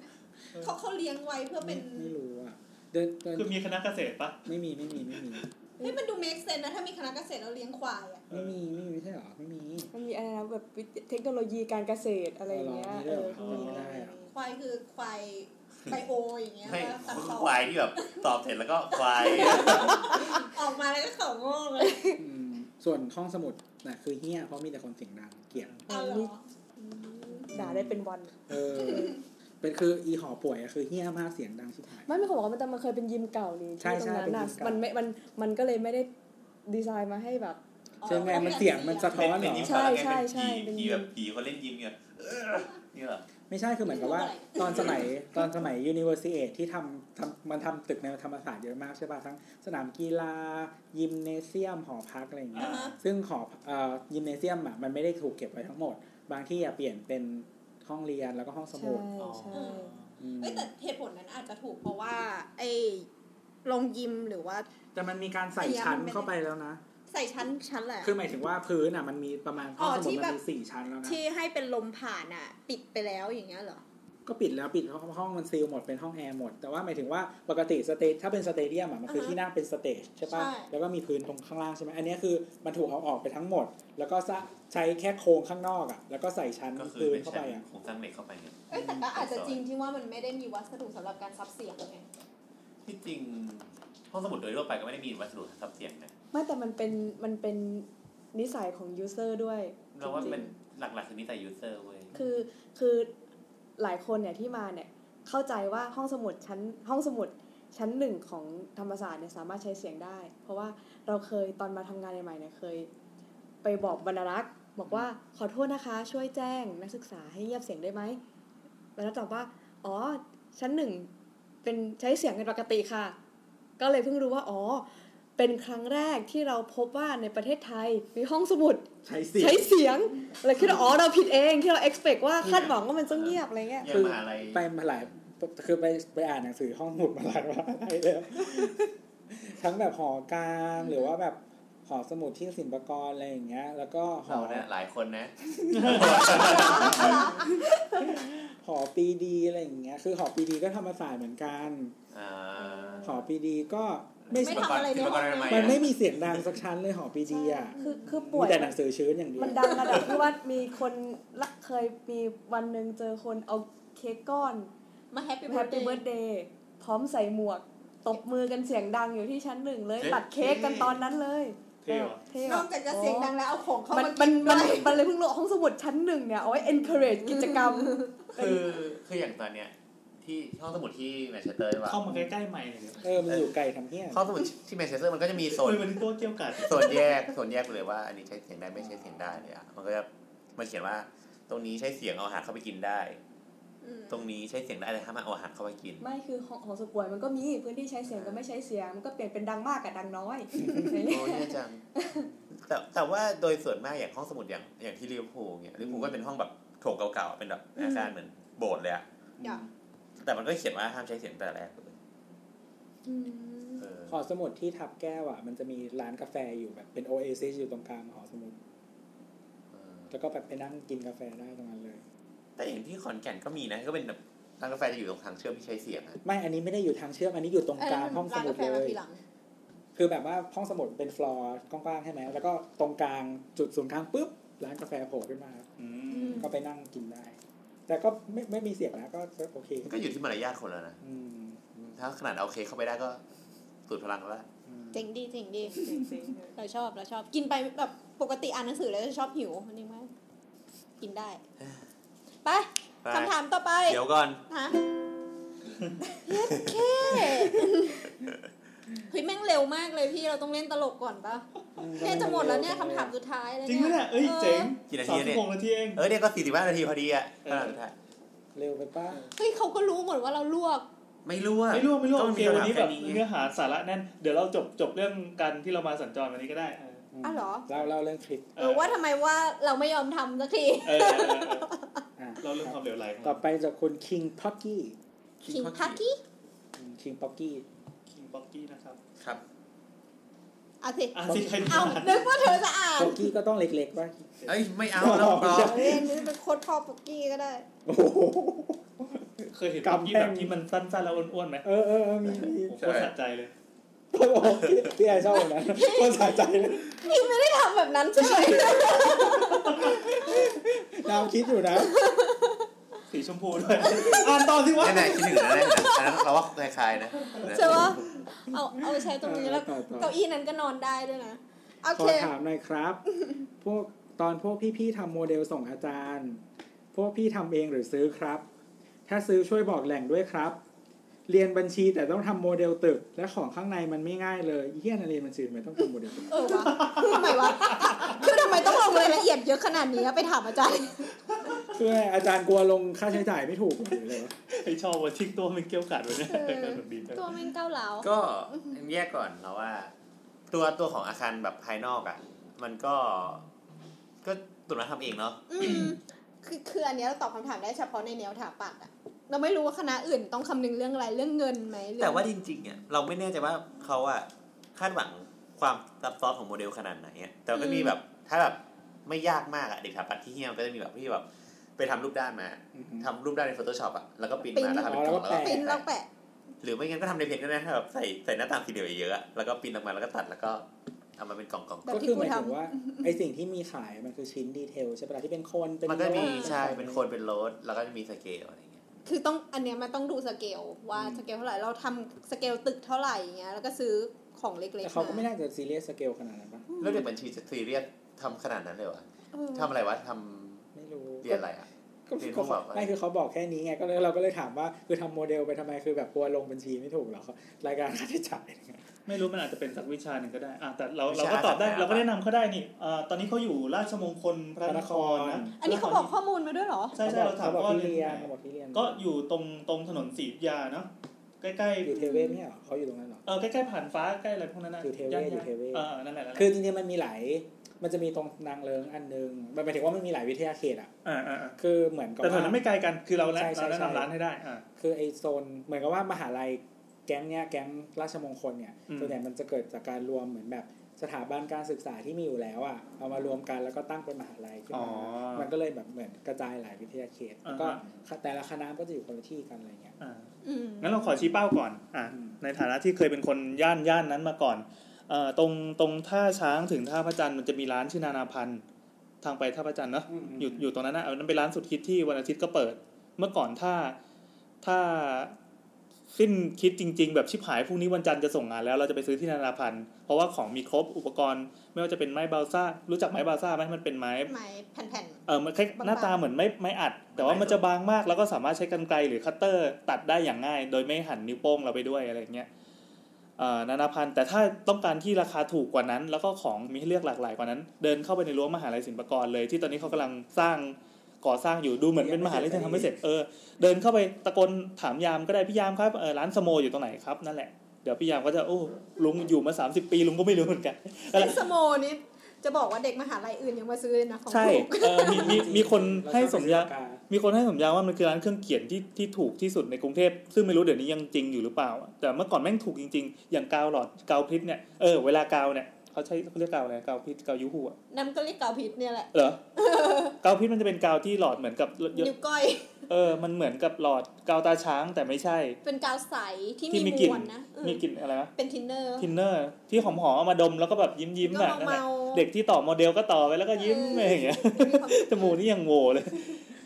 เขาเขาเลี้ยงไว้เพื่อเป็นไม่รู้อะ เดินเดินคือมีคณะเกษตรปะไม่มีไม่มีไม่มี เฮ้ยมันดู make sense นะถ้ามีคณะเกษตรแล้วเลี้ยงควายอะ ไม่มีไม่มีไม่ใช่หรอไม่มีมันมีอะไรนะแบบเทคโนโลยีการเกษตรอะไรอย่างเงี้ยอ๋อเหรเอออมีด้วยเหรอไม่ได้อะควายคือควาย ไบโออย่างเงี้ยไม่ว่าตัดต่อควายที่แบบตอบเสร็จแล้วก็ควาย ออกมาแล้วก็เขาโง่เลยอืมส่วนห้องสมุดน่ะคือเฮี้ยเพราะมีแต่คนเสียงดังเกลียดเอาเหรอด่าได้เป็นวัน เออ เป็นคืออีหอป่วยอะคือเฮี้ยมากเสียงดังชิบหาย ไม่ไม่เขาบอกว่ามันแต่มันเคยเป็นยิมเก่านี่ใช่ที่ตรงนั้นใช่น่ะเป็นยิมเก่ามั มันไม่มันมันก็เลยไม่ได้ดีไซน์มาให้แบบใช่ไหมมันเสียงมันสะท้อนเหรเป็นอยิมใช่ก่อนแล้วไงใช่เป็นใช่ผีผีแบบผีคนเล่นยิมเนี่ยเออเนี่ยเหรอ ไม่ใช่คือเหมือนกับว่า ตอนสมัยตอนสมัย University ที่ทำทำมันทำตึกในธรรมศาสตร์เยอะมากใช่ป่ะทั้งสนามกีฬา ยิมเนเซียมหอพักอะไรอย่างเงี้ยอ่าฮะซึ่งหอเอ่อยิมเนเซียมอะมันไม่ได้ถูกเก็บไว้ทั้งหมด บางที่อะเปลี่ยนเป็นห้องเรียนแล้วก็ห้องสใช่มุดใช่อืมเอ้ยแต่เหตุผลนั้นอาจจะถูกเพราะว่า ไอ้ลงยิมหรือว่า แต่มันมีการใส่ชั้นเข้าไปแล้วนะ ใส่ชั้นชั้นแหละคือหมายถึงว่าพื้นอะมันมีประมาณห้องสอ๋อที่มุดแบมันบมีสี่ชั้นแล้วนะที่ให้เป็นลมผ่านอะ ปิดไปแล้วอย่างเงี้ยเหรอก็ปิดแล้วปิดห้องห้องมัน seal หมดเป็นห้องแอร์หมด แต่ว่าหมายถึงว่าปกติ stage ถ้าเป็น stadium อะมันคืออ่าฮะที่นั่งเป็น stage ใช่ป่ะใช่แล้วก็มีพื้นตรงข้างล่างใช่ไหมอันเนี้ยคือมันถูกเอาออกไปทั้งหมด แล้วก็ใช้แค่โครงข้างนอกอะแล้วก็ใส่ชั้นก็คือพื้นเป็นชั้นเข้าชั้ไปนอะโครงสร้างเหล็กเข้าไปเนี่ยเอ้ยแต่ก็อาจจะจริงที่ว่ามันไม่ได้มีวัสดุสำหรับการซับเสียงไงที่จริงห้องสมุดโดยทั่วไปก็ไม่ได้มีวัสดุซับเสียงนะ ไม่แต่มันเป็นมันเป็นนิสัยของ user ด้วยเราว่าจริงๆเป็นหลักๆคือนิสัย user เว้ยคือคือหลายคนเนี่ยที่มาเนี่ยเข้าใจว่าห้องสมุดชั้นห้องสมุดชั้นหนึ่งของธรรมศาสตร์เนี่ยสามารถใช้เสียงได้ เพราะว่าเราเคยตอนมาทำงานใหม่ๆเนี่ยเคย ไปบอกบรรณารักษ์บอกว่าขอโทษนะคะ ช่วยแจ้งนักศึกษาให้เงียบเสียงได้ไหมบรรณารักษ์ตอบว่า อ๋อชั้นหนึ่งเป็นใช้เสียงเป็นปกติค่ะ ก็เลยเพิ่งรู้ว่าอ๋อ เป็นครั้งแรกที่เราพบว่าในประเทศไทยมีห้องสมุดใช้เสียงใช้เสียงเลยคิดว่าอ๋อเราผิดเองที่เรา expect ว่าคาดหวังว่ามันต้องเงียบอะไรเงี้ยเยี่ยมมหาอะไรไปมาหลายคือไปไปอ่านหนังสือห้องสมุดมาหลายว่าอะไรเลยทั้งแบบหอกลางหรือว่าแบบหอสมุดที่ศิลปากรอะไรอย่างเงี้ย แล้วก็หเราอเนี่ยหลายคนนะ หอปีดีอะไรอย่างเงี้ย คือหอปีดีก็ธรรมศาสตร์เหมือนกันอ่าหอปีดีก็ ไม่ไม่ทำอะไรในห้องเลยมันไม่มีเสียงดังสักชั้นเลยหอปีดีอะคือคือป่มีวยแต่หนังสือชื้นอย่างเดียวมันดังระดับที่ว่ามีคนละเคยมีวันหนึ่งเจอคนเอาเค้กก้อน มา happy happy birthday พร้อมใส่หมวก ตบมือกันเสียงดังอยู่ที่ชั้นหนึ่งเลยเอ๊ะตัดเค้กกันตอนนั้นเลยเท่ว่ะเท่นอกจากจะเสียงดังแล้วเอาของเข้ามันมามันกินมันด้วยมันเลยเพิ่งรู้ห้องสมุดชั้นหนึ่งเนี่ยเอาไว้ encourage กิจกรรม คือคืออย่างตอนเนี้ย ที่ห้องสมุดที่แมนเชสเตอร์ใช่ปะเข้ามาใกล้ๆใหม่เลยเออมันอยู่ไกลทำเนี้ยห้องสมุดที่แมนเชสเตอร์มันก็จะมีโซนเฮ้ยวันนี้ตัวเกี่ยวกัดโซนแยกโซนแยกเลยว่า อันนี้ใช้เสียงได้ไม่ใช้เสียงได้เลยอะมันก็จะมันเขียนว่า ตรงนี้ใช้เสียงเอาอาหารเข้าไปกินได้อืมตรงนี้ใช้เสียงได้แต่ห้ามเอาอาหารเข้าไปกิน ไม่คือของของสุป่วยมันก็มีพื้นที่ใช้เสียงกับไม่ใช้เสียงมันก็เปลี่ยนเป็นดังมากกับดังน้อยโอ้ยแย่จังแต่แต่ว่าโดยส่วนมากอย่างห้องสมุดอย่างอย่างที่ลิเวอร์พูลเนี่ยลิเวอร์พูลก็เป็นห้องแบบโถงเก่าๆเป็นแบบอาคารเหมือนโบสถ์เลยอะอย่า แต่มันก็เขียนว่าห้ามใช้เสียงแต่แรกเลยอืมเออหอสมุดที่ทับแก้วอะ มันจะมีร้านกาแฟอยู่แบบเป็นโอเอซิสอยู่ตรงกลางหอสมุดเออแล้วก็แบบไปนั่งกินกาแฟได้ตรงนั้นเลย แต่อย่างที่ขอนแก่นก็มีนะ ก็เป็นแบบร้านกาแฟจะอยู่ตรงทางเชื่อมที่ใช้เสียงอะไม่อันนี้ไม่ได้อยู่ทางเชื่อมอันนี้อยู่ตรงกลางห้องสร้านมุดกาแฟเลมายทีหลังคือแบบว่าห้องสมุดเป็นฟลอร์กว้างๆใช่ไหมแล้วก็ตรงกลางจุดศูนย์กลางปุ๊บร้านกาแฟโผล่ขึ้นมาอืมก็ไปนั่งกินได้ แต่ก็ไม่ไม่มีเสียงนะก็ก็โอเคมันก็อยู่ที่มารยาทคนแล้วนะอืมถ้าขนาดเอาเค้กเข้าไปได้ก็สุดพลังแล้วอืมเจ๋งดีเจ๋งดีเราชอบเราชอบกินไปแบบปกติอ่านหนังสือแล้วจะชอบหิวอันนี้ไม่กินได้ไปไปคำถามต่อไป เดี๋ยวก่อนฮะเย็ดเค เฮ้ยแม่งเร็วมากเลยพี่เราต้องเล่นตลกก่อนปะเนี่ยจะหมดแล้วเนี่ยคำถามสุดท้ายแล้วจริงเนี่ไหมยเนี่ยเอ้ยเจ๋งกี่นาสาทีมสิเนี่บยหกนาทีเองเออเนี่ยก็สี่สิบห้านาทีพอดีอะเออขนาดสุดท้ายเร็วไปป้าเฮ้ยเขาก็รู้หมดว่าเราลวกไม่รู้อะไม่รู้ไม่รู้ก็โอมันเคมีวันคำถามนี้แค่แบบนี้เนื้อหาสาระแน่น เดี๋ยวเราจบจบเรื่องการที่เรามาสัญจรวันนี้ก็ได้เอออ้าวเหรอเล่าเล่าเรื่องคลิปเออว่าทำไมว่าเราไม่ยอมทำสักทีเออเออเออเอออะเราเรื่องความเหลวไหลของต่อเราไปจากคุณคิงพ็อกกี้คิงทักกี้คิงพ็อกกี้คิง บ็อกกี้นะครับ ครับอะสิอะสิใครเอานึกว่าเธอจะอ่านพ็อกกี้ก็ต้องเล็กๆป่ะ เอ้ยไม่เอาแล้วพอเฮ้ยนี่เป็นโคตรพ่อปุกกี้ก็ได้ โอ้โห เคยเห็นบ็อกกี้แบบที่มันสั้นๆแล้วอ้วนๆไหมเออเออเออมีมีผมโคตรสะใจเลย โอ้โหพี่ไอชอบนะคนสะใจเลยพี่ไม่ได้ทำแบบนั้นใช่ไหม ดาวคิดอยู่นะ สีชมพูด้วย อ่านต่อสิวะ แน่ๆคิดถึงนะแน่ๆอันนั้นเราว่าคล้ายๆนะใช่ปะเอาเอาไปใช้ตรงนี้แล้ว ต่อต่อ เก้าอี้นั้นก็นอนได้ด้วยนะ โอเค ขอถามหน่อยครับ พวกตอนพวกพี่ๆทำโมเดลส่งอาจารย์ พวกพี่ทำเองหรือซื้อครับ ถ้าซื้อช่วยบอกแหล่งด้วยครับ เรียนบัญชีแต่ต้องทำโมเดลตึก และของข้างในมันไม่ง่ายเลยเฮียนะเรียนบัญชีทำไมต้องทำโมเดลตึกเออวะคือทำไมวะ คือทำไมต้องลงรายละเอียดเยอะขนาดนี้อะไปถามอาจารย์ คืออะไรอาจารย์กลัวลงค่าใช้จ่ายไม่ถูกหรืออะไรวะไอชอบว่าทิ้งตัวมันเกี่ยวกัดไว้เนี่ยเออแบบดีตัวแม่งเก้าวเหลาก็แยกก่อนเราว่า ตัวตัวของอาคารแบบภายนอกอะ มันก็ ก็ตุนมาทำเองเนาะอืมคือคืออันเนี้ยเราตอบคำถามได้เฉพาะในแนวถาปัดอะเราไม่รู้ว่าคณะอื่นต้องคำนึงเรื่องอะไรเรื่องเงินไหมเรื่องแต่ว่าจริงๆอะเราไม่แน่ใจว่าเขาอะคาดหวังความซับซ้อนของโมเดลขนาดไหนอะแต่ก็มีแบบถ้าแบบไม่ยากมากอะเด็กสถาปัตย์ที่เฮี้ยมก็จะมีแบบที่แบบ ไปทำรูปด้านมาทำรูปด้านใน Photoshop อะแล้วก็ปริ้นมาแล้วทำเป็นกล่องแล้วก็ปริ้นแล้วแปะแปะหรือไม่งั้นก็ทำในเพจก็ได้ถ้าแบบใส่ใส่หน้าต่างสีเหลืองเยอะๆอะแล้วก็ปริ้นออกมาแล้วก็ตัดแล้วก็เอามาเป็นกล่องๆแบบก็ที่คือหกูมายทำถึงว่าไอสิ่งที่มีขายมันคือชิ้นดีเทลใช่ปะล่ะที่เป็นคนเป็นมันก็มีโน้ตใช่เป็นคนเป็นโรสแล้วก็จะมีสเกลอะไรเงี้ยคือต้องอันเนี้ยมันต้องดูสเกลว่าสเกลเท่าไหร่เราทำสเกลตึกเท่าไหร่อย่างเงี้ยแล้วก็ซื้อของเล็กแต่ๆเขาก็ไม่มาน่าจะซีเรียสสเกลขนาดนั้นปะแล้วเด็กบัญชีจะซีเรียสทำขนาดนั้นเลยวะเออทำอะไรวะทไม่รู้ำ เรียนอะไรอะก็เรียนก็รู้แบบอะไรไม่คือเขาบอกแค่นี้ไงก็เลยเราก็เลยถามว่าคือทำโมเดลไปทำไมคือแบบกลัวลงบัญชีไม่ถูกเหรอเขารายการค่าใช้จ่ายอะไรเงี้ยไม่รู้มันอาจจะเป็นสักวิชาหนึ่งก็ได้อะวิชาแต่เราเราก็ตอบได้อาสาเราก็แนะนำเขาได้นี่อ่าตอนนี้เขาอยู่ราชมงคลพระนครนะอันนี้เขาบอกข้อมูลมาด้วยเหรอใช่ใช่เราถามเขาบอกว่าที่เรีเรียยนนเขาบอกที่เรียนก็อยู่ตรงตรงถนนศรีอยุธยาเนาะใกล้อยู่เทเวศเนี่ยเหรอเขาอยู่ตรงนั้นเหรอๆเออใกล้ๆผ่านฟ้าใกล้อะไรพวกนั้นนะอยู่เทเวศย่านอยู่เทเวศเออนั่นแหละนั่นแหละคือจริงๆมันมีหลาย มันจะมีตรงนางเลิงอันนึงมันหมายถึงว่ามันมีหลายวิทยาเขตอะอ่าอ่าอ่าคือเหมือนกับแต่ถนนว่านั้นไม่ไกลกันคือเราแนะใช่ใช่เราแนะใช่นำร้านให้ได้อ่าคือไอโซนเหมือนกับว่ามหาลัยแก๊งเนี้ยแก๊งราชมงคลเนี่ยอืมส่วนใหญ่มันจะเกิดจากการรวมเหมือนแบบสถาบันการศึกษาที่มีอยู่แล้วอะเอามารวมกันแล้วก็ตั้งเป็นมหาลัยขึ้นอ๋อมามันก็เลยแบบเหมือนกระจายหลายวิทยาเขตแล้วก็อ่าแต่ละคณะก็จะอยู่คนละที่กันอะไรเงี้ยอ่าอืมงั้นเราขอชี้เป้าก่อนอะอืมในฐานะที่เคยเป็นคนย่านย่านนั้นมาก่อนเอ่อ ตรงตรงท่าช้างถึงท่าพระจันทร์มันจะมีร้านชื่อนานาพันธ์ทางไปท่าพระจันทร์เนอะอืมอยู่อยู่ตรงนั้นนะอันนั้นเป็นร้านสุดฮิตที่วันอาทิตย์ก็เปิด เมื่อก่อนถ้าถ้าสิ้นคิดจริง ๆ แบบชิบหายพรุ่งนี้วันจันทร์จะส่งงานแล้วเราจะไปซื้อที่นานาพันธ์เพราะว่าของมีครบอุปกรณ์ ไม่ว่าจะเป็นไม้บาลซ่ารู้จักไม้บาลซ่าไหมมันเป็นไม้ไม้แผ่นเออมันคล้ายหน้าตาเหมือนไม่ไม่อัด แต่ว่ามันจะบางมากแล้วก็สามารถใช้กรรไกรหรือคัตเตอร์ ตัดได้อย่างง่าย โดยไม่หั่นนิ้วโป้งเราไปด้วยอะไรเงี้ยเอ่อ นานาพันธ์แต่ถ้าต้องการที่ราคาถูกกว่านั้น แล้วก็ของมีให้เลือกหลากหลายกว่านั้น เดินเข้าไปในรั้วมหาลัยศิลปากรเลย ที่ตอนนี้เขากำลังสร้างก่อสร้างอยู่ดูเหมือนเป็นมหาลัยที่ทำไม่เสร็จเออเดินเข้าไปตะโกนถามยามก็ได้พี่ยามครับเออร้านสโมอยู่ตรงไหนครับนั่นแหละเดี๋ยวพี่ยามก็จะโอ้ลุงอยู่มาสามสิบปีลุงก็ไม่รู้เหมือนกันๆไอ้สโมนี่จะบอกว่าเด็กมหาลัยอื่นยังมาซื้อเลยนะของใช่ถูกเออมีมีมีคนให้สมญา เรชอบไปซื้อปกกมีคนให้สมญาว่ามันคือร้านเครื่องเขียนที่ที่ถูกที่สุดในกรุงเทพซึ่งไม่รู้เดี๋ยวนี้ยังจริงอยู่หรือเปล่า แต่เมื่อก่อนแม่งถูกจริงๆ อย่างกาวหลอดกาวพิษเนี่ยเออเวลากาวเนี่ยเขาใช้เขาเรียกกาวอะไรกาวพิษกาวยูหูอะน้ำก็เรียกเกาพิษเนี่ยแหละเหรอกาวพิษมันจะเป็นกาวที่หลอดเหมือนกับนิ้วก้อยเออ มันเหมือนกับหลอดกาวตาช้างแต่ไม่ใช่ เป็นกาวใสที่ที่มีมีมกลิ่นวลนะเออมีกลิ่นอะไรนะ เป็นทินเนอร์ ทินเนอร์ ที่หอมๆเอามาดมแล้วก็แบบยิ้มยิ้มๆก็แบบนั่นแหละเมาๆเด็กที่ต่อโมเดลก็ต่อไปแล้วก็ยิ้มเอออะไรอย่างเงี้ยมีความจมูกนี่ยังโวเลย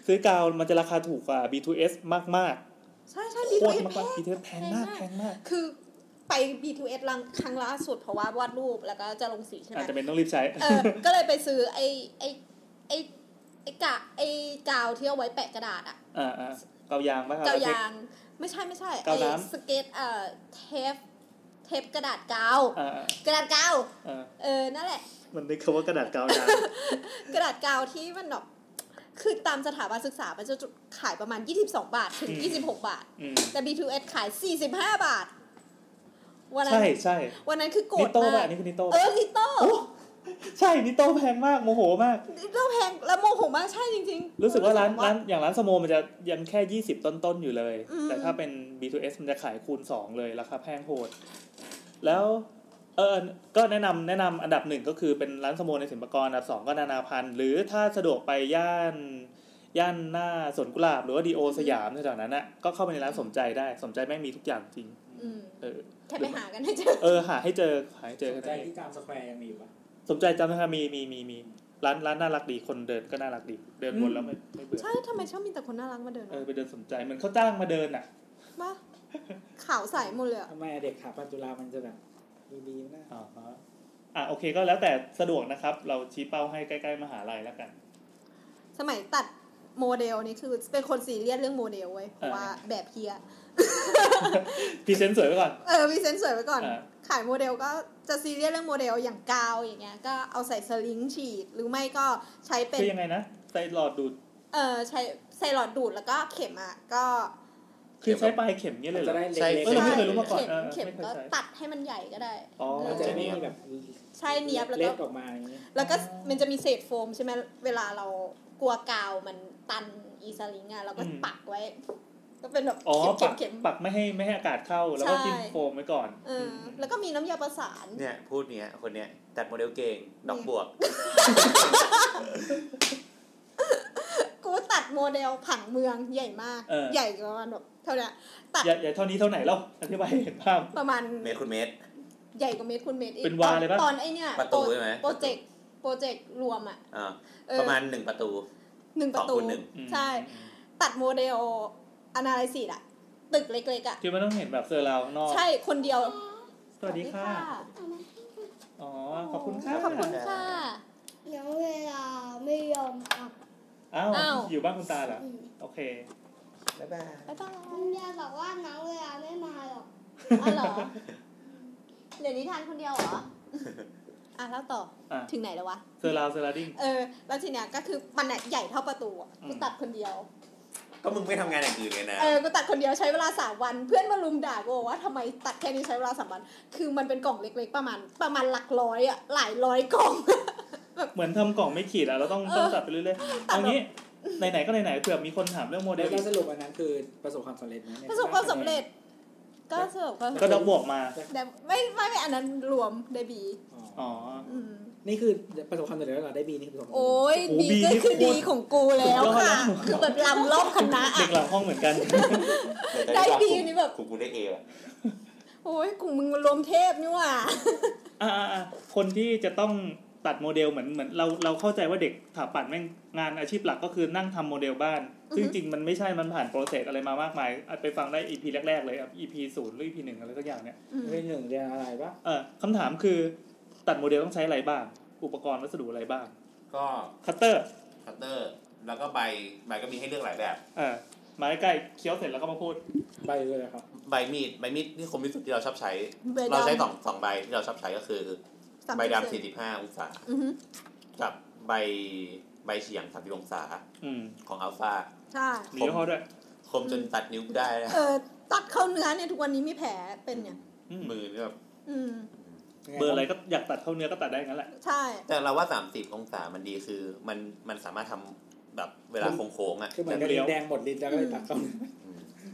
ซื้อกาวมันจะราคาถูกกว่า B2S มากๆใช่ใช่ โคบีทูตเอรสมากๆ BTS แพงมากแพงมาก คือไป B2S ลังครั้งล่าสุดเพราะว่าวาดรูปแล้วก็จะลงสีใช่ไหมอาจจะเป็นต้องรีบใช้ เออ ก็เลยไปซื้อไอ้ไอ้ไอ้ไอ้กะไอ้กาวที่เอาไว้แปะกระดาษอะอ่าอ่ากาวยางป่ะครับกาวยางไม่ใช่ไม่ใช่กาวไอ้น้ำ สก๊อตเอ่อเทปเทปกระดาษกาว อ่าอ่ากระดาษกาว อ่าเออนั่นแหละ มันนึกคำว่ากระดาษกาวยาง กระดาษกาวที่มันแบบ คือตามสถาบันศึกษา มันจะขายประมาณ 22 บาทถึง 26 บาท อืมแต่ B2S ขาย 45 บาท วันนั้นใช่ใช่วันนั้นคือโกรธนิโต้มากป่ะ อันนี้คือนิโต้เออนิโต้ใช่นิโต้แพงมากโมโหมาก นิโต้แพงแล้วโมโหมากใช่จริงๆ รู้สึกว่าร้านสึกร้านอย่างร้านสโมมันจะยังแค่ 20 ต้นๆ อยู่เลย อืม แต่ถ้าเป็น B2S มันจะขายคูณ 2 เลย ราคาแพงโหด แล้ว เออก็แนะนำแนะนำอันดับหนึ่งก็คือเป็นร้านสโมในศิลปากรอันดับสองก็นานาพันธ์หรือถ้าสะดวกไปย่านย่านหน้าสวนกุหลาบ หรือว่าดิโอลด์สยามแถวๆนั้นน่ะก็เข้าไปในร้านสมใจได้สมใจแม่งมีทุกอย่างจริงอืมเออแค่ไปหากันให้เจอเออหาให้เจอหาให้เจอสกันสมใจได้ที่จามสแควร์ยังมีอยู่ปะสมใจจามนะครับมีมีมีมีร้านร้านน่ารักดีคนเดินก็น่ารักดี เดินวนแล้วไม่ไม่เบื่อใช่ทำไมชอบมีแต่คนน่ารักมาเดินเออไปเดินสมใจเหมือนเขาจ้างมาเดินอะมาขาวใสหมดเลยอะทำไมเด็กถาปัตย์จุฬามันจะแบบ ดีๆนะอ่าฮะอะโอเคก็แล้วแต่สะดวกนะครับ เราชี้เป้าให้ใกล้ๆมหาลัยแล้วกัน สมัยตัดโมเดลนี่คือเป็นคนซีเรียสเรื่องโมเดลเว้ยเพราะเออว่าแบบเฮียpresent สวยไว้ก่อน เออ present สวยไว้ก่อนอ่าขายโมเดลก็จะซีเรียสเรื่องโมเดลอย่างกาวอย่างเงี้ย ก็เอาใส่ syringe ฉีด หรือไม่ก็ใช้เป็นคือยังไงนะ ใส่หลอดดูด เออใช้ใส่หลอดดูดแล้วก็เข็มอะก็ คือใช้ปลายเข็มเงี้ยเลยเหรจะได้เล็กใช่เออเราไม่เคยรู้ๆมาก่อน เข็มเออเข็มไม่เคยก็ใช้ตัดให้มันใหญ่ก็ได้ อ๋อมันจะไม่มีแบบใช่เนียบแล้วก็ เล็ กออกมาอย่างนี้แล้วก็มันจะมีเศษโฟมใช่ไหมเวลาเรากลัวกาวมันตันอี syringe อะเราก็ปักไว้ ก็เป็นแบบอ๋อเข็ปัมกเข็ม ปักไม่ให้ไม่ให้อากาศเข้าแล้วก็ใช่ จิ้มโฟมไว้ก่อนเออแล้วก็มีน้ำยาประสาน เนี่ยพูดเนี้ยคนเนี้ยตัดโมเดลเก่งดอกบวกกูตัด โมเดลผังเมืองใหญ่มาก เออ ใหญ่กว่ามันแบบเท่าเนี้ยตัดอย่าอย่าเท่านี้เท่าไหนเล่าอธิบายให้เห็นภาพ ประมาณเมตรคูณเมตร ใหญ่กว่าเมตรคูณเมตรอีกเป็นวาเลยปะ ตอนไอเนี่ยประตูใช่ไหม โปรเจกต์โปรเจกต์รวมอะอ่าเออประมาณหนึ่งประตู หนึ่งประตู สองคูณหนึ่ง อืมใช่ ตัดโมเดล analysis อะตึกเล็กๆอะคือมันต้องเห็นแบบ surround ข้างนอก ใช่คนเดียวสวัสดีค่ะ อ๋อ ขอบคุณค่ะ ขอบคุณค่ะแล้วเวลาไม่ยอมกลับ อ้าวอ้าว อยู่บ้านคุณตาเหรออืมโอเค บ๊ายบาย บ๊ายบายคุณยายบอกว่าน้องเวลาไม่มาหรอกอ๋อเหรอเดี๋ยวนี้ทานคนเดียวเหรอ อะแล้วต่อ อะถึงไหนแล้ววะ surround surrounding เออ แล้วทีเนี้ยก็คือมันอะใหญ่เท่าประตูอะอืม กูตัดคนเดียว ก็มึงไม่ทำงานอย่างอื่นเลยนะ เออ กูตัดคนเดียวใช้เวลาสามวัน เพื่อนมาลุมด่ากูบอกว่าทำไมตัดแค่นี้ใช้เวลาสามวัน คือมันเป็นกล่องเล็กๆ ประมาณประมาณหลักร้อยอะหลายร้อยกล่อง เหมือนทำกล่องไม้ขีดอะเราต้องเออต้องตัดไปเรื่อยๆเอางี้ไหนๆก็ไหนๆเผื่อมีคนถามเรื่องโมเดแล้ลวก็สรุปอันนั้นคือประสบความสำเร็จไหมเนี่ย ประสบความสำเร็จ ก็สรุปก็ก็ดอกบวกมาแต่ไม่ไม่ไม่อันนั้นรวมได้บีอ๋ออ๋ออืมนี่คือประสบความสำเร็จแล้วเหราได้บีนี่คือประสบความสำเร็จโอ้ยโอ้บี B ก็นี่คือโคตรดีของกูแล้วยอด ค่ะแล้วคือแบบลำรอบคณะเด็อะ กหลังห้องเหมือนกัน ได้บีนี่แบบ กูกูได้เอว่ะโอ้ยกูมึงรวมเทพนี่หว่า อ่าๆๆคนที่จะต้อง ตัดโมเดลเหมือนเหมือนเราเราเข้าใจว่าเด็กถาปัดแม่งงานอาชีพหลักก็คือนั่งทำโมเดลบ้าน ซึ่งจริงๆมันไม่ใช่มันผ่าน process อะไรมามากมายอะไปฟังได้ EP แรก ๆ เลยครับ EP ศูนย์หรือ EP หนึ่งอะไรสักอย่างเนี่ยอืมเรื่องหนึ่งเรียนอะไรปะเออคำถามคือตัดโมเดลต้องใช้อะไรบ้าง อุปกรณ์วัสดุอะไรบ้าง ก็คัตเตอร์คัตเตอร์ แล้วก็ใบใบก็มีให้เลือกหลายแบบเออมาใกล้ๆเคี้ยวเสร็จแล้วก็มาพูดใบเลยครับ ใบมีดใบมีดที่คมที่สุดที่เราชอบใช้ใบดำเราใช้สองสองใบที่เราชอบใช้ก็คือสาม ใบสิบดำเซน45องศาอือฮึกับใบใบเฉียง30องศาอืมของอัลฟาใช่มียี่ห้อด้วย คมจนตัดนิ้วได้นะเออ ตัดเข้าเนื้อเนี่ยทุกวันนี้มีแผลเป็นเนี่ยอืมมือนี่แบบอืมเบอร์อะไรก็อยากตัดเข้าเนื้อก็ตัดได้งั้นแหละ ใช่ แต่เราว่า30องศามันดีคือมันมันสามารถทำแบบเวลาโค้งๆอะคือเหมือนกับดินแดงหมดดินแล้วก็เลยตัดเข้า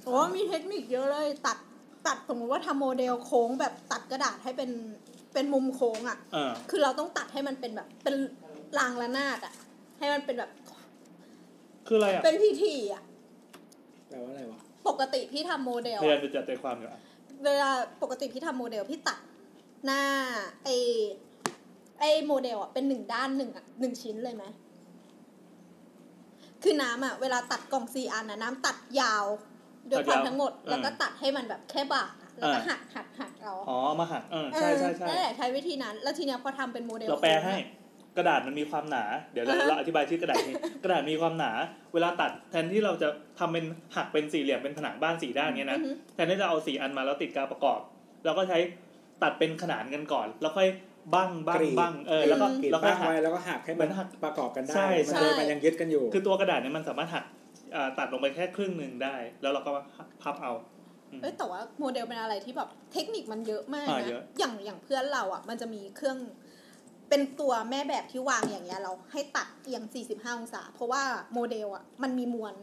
โอ้มีเทคนิคเยอะเลยตัดตัดสมมติว่าทำโมเดลโค้งแบบตัดกระดาษให้เป็น เป็นมุมโค้งอะ เออ คือเราต้องตัดให้มันเป็นแบบเป็นรางระนาดอะ ให้มันเป็นแบบคืออะไรอะเป็นพิธีอะ แปลว่าอะไรวะปกติพี่ทำโมเดลพยายามอะจะจัดใจความอยู่อะเวลาปกติพี่ทำโมเดลพี่ตัดหน้าไอไอโมเดลอะเป็นหนึ่งด้านหนึ่งอะหนึ่งชิ้นเลยไหมคือน้ำอะเวลาตัดกล่องสี่อันนะน้ำตัดยาวด้วยความทั้งหมด แล้วก็ตัดให้มันแบบแค่บากอะ แล้วก็หักหักหักเอาอ๋อมาหักเออใช่ใช่ใช่เออนั่นแหละใช้วิธีนั้น แล้วทีเนี้ยพอทำเป็นโมเดลเราแปลให้กระดาษมันมีความหนา เดี๋ยวเราเราอธิบายชื่อกระดาษนี้กระดาษมีความหนา เวลาตัดแทนที่เราจะทำเป็นหักเป็นสี่เหลี่ยมเป็นผนังบ้านสี่ด้านเงี้ยนะอือฮึแทนที่จะเอาสี่อันมาแล้วติดกาวประกอบ เราก็ใช้ตัดเป็นขนานกันก่อน แล้วค่อยบั้งบั้งกรีดบั้งเออแล้วก็กรีดแล้วก็บ้างหักไว้แล้วก็หักให้เหมืมัอนนหักประกอบกันได้ใช่มันใช่เลยมันยังยึดกันอยู่ คือตัวกระดาษเนี่ยมันสามารถหักอ่าตัดลงไปแค่ครึ่งหนึ่งได้ แล้วเราก็พับเอาอืม เอ้ยแต่ว่าโมเดลเป็นอะไรที่แบบเทคนิคมันเยอะมากอ่านะเยอะอย่างอย่างเพื่อนเราอะ มันจะมีเครื่องเป็นตัวแม่แบบที่วางอย่างเงี้ย เราให้ตัดเอียง 45 องศา เพราะว่าโมเดลอะ มันมีมวล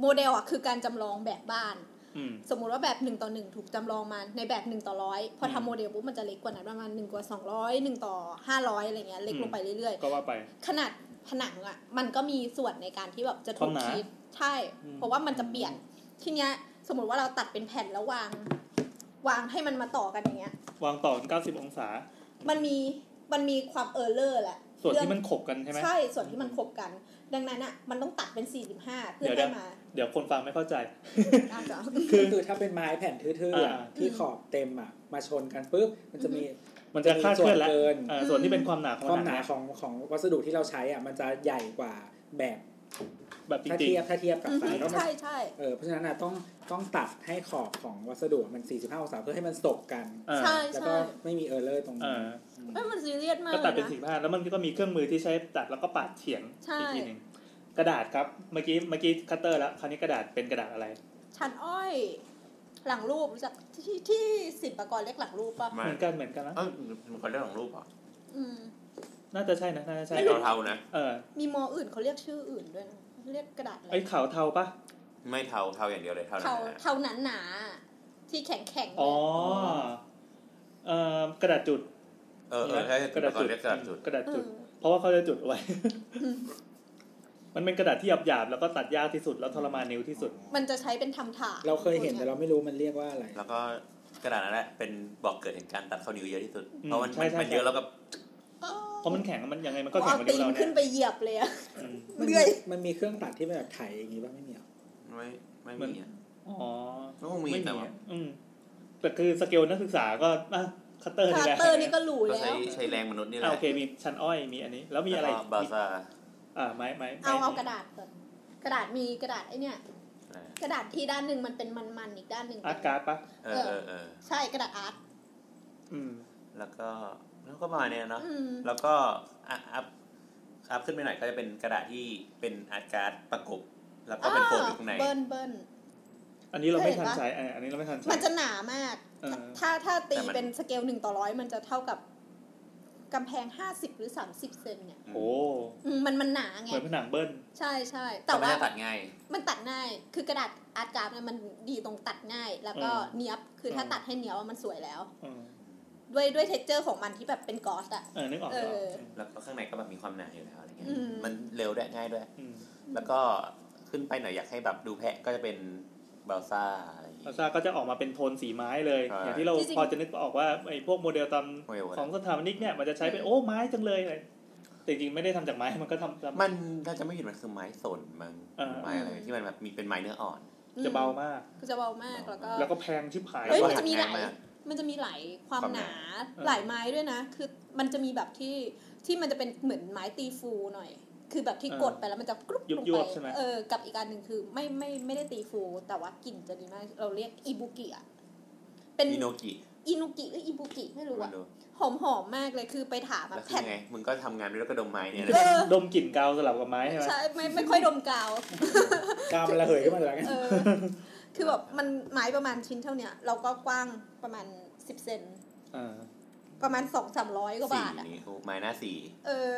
โมเดลอะคือการจำลองแบบบ้านอืมสมมุติว่าแบบหนึ่งต่อหนึ่งถูกจำลองมาในแบบหนึ่งต่อร้อยพออืมทำโมเดลปุ๊บมันจะเล็กกว่านั้นประมาณหนึ่งกว่าสองร้อยหนึ่งต่อห้าร้อยอะไรเงี้ยเล็กอืมลงไปเรื่อยก็ว่าไปๆขนาดผนังอะ มันก็มีส่วนในการที่แบบจะคถูวามกหนาคิดใช่อืมเพราะว่ามันจะเปลี่ยนทีเนี้ย สมมติว่าเราตัดเป็นแผ่นแล้ววาง วางให้มันมาต่อกันอย่างเงี้ย วางต่อกัน90องศา มันมีมันมีความเออร์เลอร์แหละส่วนที่เรื่องมันขบกันใช่ไหมใช่ส่วนที่มันขบกัน ดังนั้นอะมันต้องตัดเป็น 45 เพื่อเดี๋ยวให้นะมา เดี๋ยวคนฟังไม่เข้าใจอาจจะคือคือถ้าเป็นไม้แผ่นทื่อๆอะอ่าที่ขอบเต็มอะมาชนกันปุ๊บมันจะมีมันจะคลาดเคลื่อนแล้วส่วนเกินเออส่วนที่เป็นความหนาของความผหนานังของของวัสดุที่เราใช้อะมันจะใหญ่กว่าแบบ แบบจถ้าริงเทียบถ้าเทียบกับอือฮึสายแล้วมันใช่ใช่เออเพราะฉะนั้นนะต้องต้องตัดให้ขอบของวัสดุมัน 45 องศาเพื่อให้มันสบกันๆเออใช่แล้วใช่ก็ไม่มี error ตรงเอนี้อมเอ้ยมันซีเรียสมากก็ตัดเป็นลยะสี่ผ้าแล้วมันก็มีเครื่องมือที่ใช้ตัดแล้วก็ปาดเฉียงใช่อีกทีหนึ่งกระดาษครับเมื่อกี้เมื่อกี้คัตเตอร์แล้วคราวนี้กระดาษเป็นกระดาษอะไรชานอ้อยหลังรูปรู้จักที่ที่ศิลปากรเรียกหลังรูปป่ะมาเหมือนกันเหมือนกันนะเออมันคนเรื่องของรูปเหรออืมน่าจะใช่นะน่าจะใช่ใช่เทาๆนะเออมีมออื่นเขาเรียกชื่ออื่นด้วยนะ เรียกกระดาษอะไรไอ้ขาวเทาปะไม่เทาเทาอย่างเดียวเลยเทาเท่านั้นนะเท่านั้นหนาๆที่แข็งแข็งๆอ๋อเอ่อกระดาษจุด เออเออใช่กระดาษก่อนจุดเรียกกระดาษจุดกระดาษเอจุดอเพราะว่าเขาจะจุดเอาไว้ มันเป็นกระดาษที่หยาบๆแล้วก็ตัดยากที่สุดแล้วทรมานนิ้วที่สุด มันจะใช้เป็นทำถาดเราเคยเห็นแต่เราไม่รู้มันเรียกว่าอะไร แล้วก็กระดาษนั้นแหละเป็นบ่อเกิดแห่งการตัดเข้านิ้วเยอะที่สุดอืมเพราะมันใช่ใช่มันเยอะแล้วก็เพ ราะมันแข็งมันยังไงมันก็เอาแข็งกว่าตีนิ้วนเราขึ้เนี่นยไปเหยียบเลยอะอืมมันเลื่อยมันมีเครื่องตัดที่เป็นแบบไถอย่างงี้ป่ะไม่มีหรอไม่ไม่มันมีอะอ๋อก็คงมีไม่แต่มีว่าอะอืมแต่คือสเกลนักศึกษาก็อะคัตเตอร์คานี่แหละเตอร์นี่ก็หรูก็แล้ใช้วใช้แรงมนุษย์นี่แหอะละโอเคมีชานอ้อยมีอันนี้ แล้วมีอะไรแล้วก็ balsaอ่าไม้ไม้เอาไม้เอากระดาษก่อนกระดาษมีกระดาษไอเนี่ยอะไรกระดาษที่ด้านหนึ่งมันเป็นมันๆอีกด้านหนึ่ง art cardปะเออเออเออใช่กระดาษอาร์ตอืมแล้วก็ แล้วก็ประมาณเนี้ยเนาะอืมแล้วก็ up up up ขึ้นไปหน่อยก็จะเป็นกระดาษที่เป็น art card ประกบ แล้วก็เป็นโฟมอยู่ข้างในเบิ้ลเบิ้ลอันนี้เราไม่เคยเห็ทันนปะใช้อะอันนี้เราไม่ทันใช้มันจะหนามากเออถ้าถ้าตีแต่มันเป็นสเกลหนึ่งต่อร้อยมันจะเท่ากับกำแพงห้าสิบหรือสามสิบเซนเนี่ย โอ้อืมมันมันหนาเหไงมือนผนังเบิ้ล ใช่ใช่ แต่แต่ว่าว่าตัดง่าย มันตัดง่าย คือกระดาษ art card เนี่ยมันดีตรงตัดง่าย แล้วก็เนี้ยบ คือถ้าตัดให้เนี้ยบอะมันสวยแล้วเออ ด้วยด้วย texture ของมันที่แบบเป็น gloss อะเออนึกออกเอนึกออกอแล้วก็ข้างในก็แบบมีความหนาอยู่แล้วอะไรเงี้ยอืมมันเร็วด้วยง่ายด้วยอืมแล้วก็ขึ้นไปหน่อยอยากให้แบบดูแพงก็จะเป็น balsa อะไรอย่างงี้ balsa ก็จะออกมาเป็นโทนสีไม้เลยใช่อย่างที่เราจริงๆพอจะนึกออกว่าไอ้พวกโมเดลตามโมเดลอะไรของสถาปนิกเนี่ยมันจะใช้เป็นโอ้ไม้จังเลยอะไรแต่จริงๆไม่ได้ทำจากไม้มันก็ทำทำมันถ้าจะไม่ผิดมันคือไม้สนมั้งเออไม้อะไรที่มันแบบมีเป็นไม้เนื้ออ่อน จะเบามาก ก็จะเบามากแล้วก็แล้วก็แพงชิบหายเฮ้ยแล้วมันก็จะมีหลายหาง่าย มากมันจะมีหลายความความหหนานาหลายไม้ด้วยนะ คือมันจะมีแบบที่ที่มันจะเป็นเหมือนไม้ตีฟูหน่อย คือแบบที่เออกดไปแล้วมันจะกรุบลงยุไปบๆใช่ไหมเออกับอีกอันหนึ่งคือไม่ไม่ไม่ได้ตีฟู แต่ว่ากลิ่นจะดีมาก เราเรียกอิบุกิอะเป็นอิโนกิอินุกิหรืออิบุกิไม่รู้มัอะนดูหอมหอมๆมากเลยคือไปถามแล้อะวคืแผ่อนไงมึงก็ทำงานด้วยแล้วก็ดมไม้เนี่ยเอนะอดมกลิ่นกาวสลับกับไม้ใช่ไหมใช่ไม่ไม่ค่อยดมกาวกามมันระเหยขึ้นมาจากนั้นเออ คือแบบมันไม้ประมาณชิ้นเท่าเนี้ยเราก็กว้างประมาณสิบเซนอ่าประมาณสองสามร้อยกว่าสีบาทอะนี่โอ้ไม้หน้าสีเออ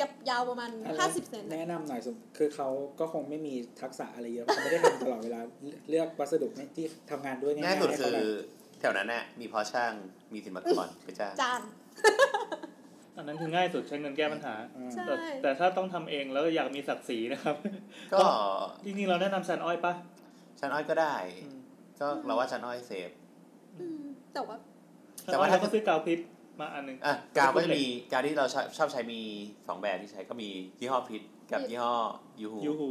ยับยาวประมาณห้าสิบเซนแนะนำหน่อยสมคือเขาก็คงไม่มีทักษะอะไรเยอะเขาไม่ได้ทำตลอดเวลาเลือกวัสดุที่ทำงานด้วยง่ายๆง่ายสุดให้คืเขาอ แบบแถวนั้นน่ะมีพอช่างมีสินมากรไปจ้างจาน อันนั้นคือง่ายสุดใช้เงินแก้ปัญหา อ่าใช่ แต่แต่ถ้าต้องทำเองแล้วอยากมีศักดิ์ศรีนะครับ ก็จริงๆเราแนะนำซันอ้อยปะ ชั้นอ้อยก็ได้อืมก็เราว่าชั้นอ้อยเซฟอืมแต่ว่า แต่ว่าถ้าก็ซื้อกาวพิษมาอันหนึงอะกาวก็จะมีกาวที่เราชอบชอบใช้มีสองแบบที่ใช้ก็มียี่ห้อพิษกับยี่ห้อ UHU UHU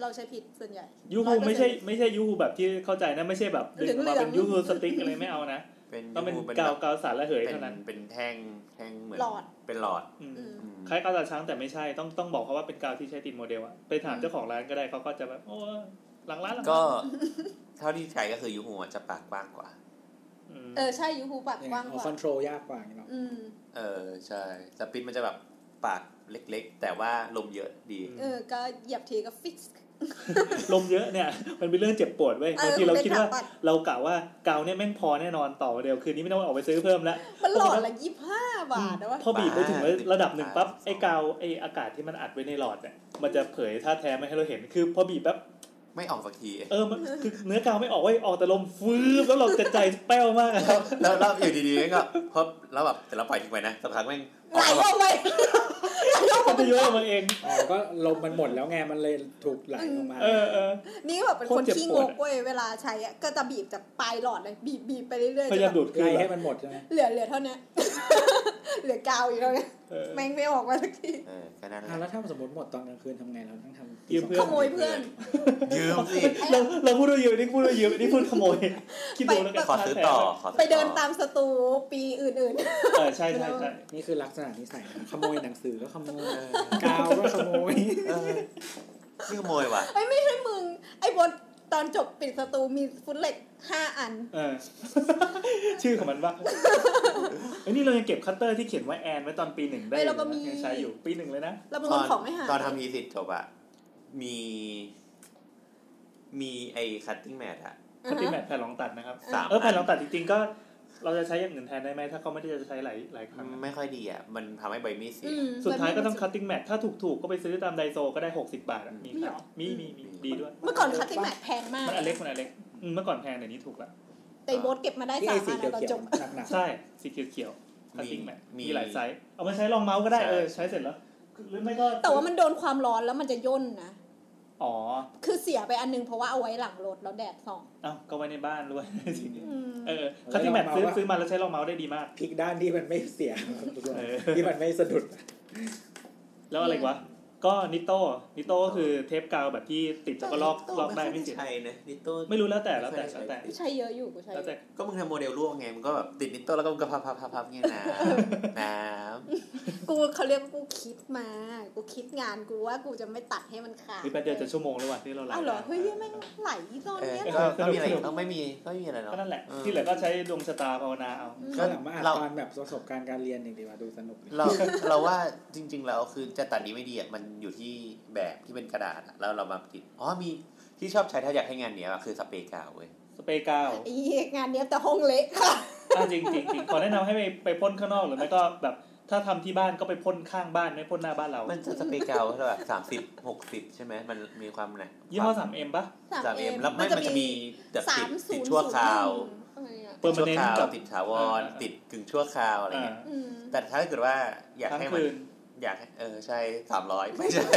เราใช้ผิดส่วนใหญ่ UHU ไม่ใช่ไม่ใช่ UHU แบบที่เข้าใจนะไม่ใช่แบบดึงออกมาเป็นเหลืองๆ UHU stick อะไรไม่เอานะเป็นต้องเป็น UHU กาวแบบกาวสารระเหยเป็นเท่านั้นเป็นแท่งแท่งเหมือนหลอดเป็นหลอดอืมอืมอืมคล้ายกาวตาช้างแต่ไม่ใช่ต้องต้องบอกเขาว่าเป็นกาวที่ใช้ติดโมเดลอะไปถามเจ้าของร้านก็ได้เขาก็จะแบบโอ้ หลังร้านหลังร้านก็เท่าที่ใช้ก็คือ UHU จะปากกว้างกว่าอืมเออใช่ UHU ปากยังกไงว้างกเอาว่าคอนโทรลยากกว่าอย่างเงี้ยเนาะอืม เออใช่สปินมันจะแบบปากเล็กๆ แต่ว่าลมเยอะดี เออ ก็เหยียบทีก็ฟิกซ์ ลมเยอะเนี่ย มันเป็นเรื่องเจ็บปวดเว้ยเออบางทีเราคิดว่าเป็นขาปัด เรากะว่ากาวเนี่ยแม่งพอแน่นอนต่อโมเดลคืนนี้ไม่ต้องออกไปซื้อเพิ่มแล้วมันหลอดละยี่ห้าบาทนะวะ พอบีบไปถึงบาทระดับหนึ่งปั๊บสิบสองไอ้กาวไอ้อากาศที่มันอัดไว้ในหลอดเนี่ยมันจะเผยธาตุแท้ไม่ให้เราเห็นคือพอบีบแป๊บ ไม่ออกสักทีเออมันคือเนื้อกาวไม่ออกเว้ยออกแต่ลมฟืบแล้วเราจะใจแป้วมากอะแล้วแล้วอยู่ดีๆก็พอแล้วแบบแต่เราปล่อยทิ้งไปนะสักพักแม่งอ ไหลอกมาอแบบอกไปมันจะย้อยออกมาเองอ๋อก็ลมมันหมดแล้วไงมันเลยถูกไหลออกมาเออเออนี่แบบเป็นคนโคตรเจ็บขี้ปงวดกเว้ยเวลาใช้อะก็จะบีบจากปลายหลอดเลยบีบบีบไปเรื่อยๆพยายามจนดูแบบดคืไล่นให้มันหมดใช่ไหมเหลือเหลือเท่าเนี้ยเหลือกาวอยู่เท่าเนี้ยเออแม่งไม่ออกมาสักทีเออแค่นั้นแหอะละแล้วถ้าสมมติหมดตอนกลางคืนทำไงเราต้องทำยืมเพื่อนขโมยเพื่อนยืมสิเราเราพูดว่ายืมนี่พูดว่ายืมนี่พูดขโมยคิดดูแล้วกันขอซื้อต่อขอซื้อต่อไปเดินตามสตูปีอื่นเออใช่ใช่ใช่นี่คือลักษณะนิสัยนะขโมยหนังสือก็ขโมยเออกาวก็ขโมยเออนี่ขโมยว่ะๆไอ้ยไม่ใช่มึง ไอ้บนตอนจบปิดสตูมีฟุตเหล็กห้าอัน เออ ชื่อของมันว่าไอ้ยนี่เรายังเก็บคัตเตอร์ที่เขียนว่าแอนไว้ตอนปีหนึ่งได้เอ้ยอยู่เราก็มีนะยังใช้อยู่ปีหนึ่งเลยนะแล้วมันตคอนนของไม่หายตอนทำ thesis จบอะมี มีไอ้ cutting mat อะ cutting mat แผ่นรองตัดนะครับ สามเออแผ่นรองตัดจริงๆก็ เราจะใช้อย่างอื่นแทนได้ไหมถ้าเขาไม่ได้จะใช้หลายหลายครั้งไม่ค่อยดีอะมันทำให้ใบมีดเสียอืมสุดท้ายก็ต้อง cutting mat ถ้าถูกๆก็ไปซื้อตาม Daiso ก็ได้60บาทอะมีมีเหรอมีมีมีดีด้วย เมื่อก่อน cutting mat แพงมากมันอันเล็กมันอันเล็กอืมเมื่อก่อนแพงเดี๋ยวนี้ถูกละแต่โบสเก็บมาได้ที่สาไอ้มสีอันเขียวตอนเขียจวบหนักใช่สีเขียวๆ cutting mat มีมีหลายไซส์เอามาใช้รองเมาส์ก็ได้ใช่เออใช้เสร็จแล้วหรือไม่ก็แต่ว่ามันโดนความร้อนแล้วมันจะย่นนะ อ๋อ คือเสียไปอันนึงเพราะว่าเอาไว้หลังรถแล้วแดดส่องเอ้าก็ไว้ในบ้านด้วยอืมเออ cutting mat ซื้อซื้อมาแล้วใช้รองเมาส์ได้ดีมากๆพลิกด้านที่มันไม่เสียเออที่มันไม่สะดุด แล้วอะไรอีกวะก็ Nitto Nitto ก็คือเทปกาวแบบที่ติดแล้วก็ลอกลอกได้ไม่เสียใช่นะ Nitto ไม่รู้แล้วแต่แล้วแต่แล้วแต่ใช้เยอะอยู่กูใช้แล้วแต่ก็มึงทำโมเดลร่วงไงมึงก็แบบติด Nitto แล้วก็มึงก็พับพับพับพับเงี้ยนะน้ กูเขาเรียกว่ากูคิดมา กูคิดงานกูว่ากูจะไม่ตัดให้มันขาดนี่แป๊บเดียวจะชั่วโมงแล้วว่ะที่เราไลอ้าวฟ์เหรอ เฮ้ยแม่งไหลตอนำเออเนี้ยก็ก็มีอะไรอีกต้องไม่มีก็ไม่มีอะไรเนาะก็นั่นแหละเออที่เหลือก็ใช้ดวงชะตาภาวนาเอาก็หลังมาอ่านเราตอนแบบประสบการณ์การเรียนอย่างดีว่าดูสนุกดีเราเราว่าจริงๆแล้วคือจะตัดดีไม่ดีอะมันอยู่ที่แบบที่เป็นกระดาษอะแล้วเรามาติดอ๋อมีที่ชอบใช้ถ้าอยากให้งานเนี้ยอะคือสเปรย์กาวเว้ยสเปรย์กาวไอ้งานเนี้ยแต่ห้องเละค่ะอะจริงจริงจริงขอแนะนำให้ไปไปพ่นข้างนอกหรือไม่ก็แบบ ถ้าทำที่บ้านก็ไปพ่นข้างบ้านไม่พ่นหน้าบ้านเรา มันจะสเปรย์กาวเท่าแบบสามสิบหกสิบใช่ไหมมันมีความไหนยี่ห้อ 3M ปะสามเอ็มแล้วไม่มันจะมีแบบสาติดมศูติดนย์ชั่วคราวอะไรอะเปิดชั่วคราวกับติดถาวรอ่าติดกึ่งชั่วคราวอะไรอ่าเงี้ยอืมแต่ถ้าเกิดว่าอยากทั้งให้มันคืนอยากให้เออใช่สามร้อยไม่ใช่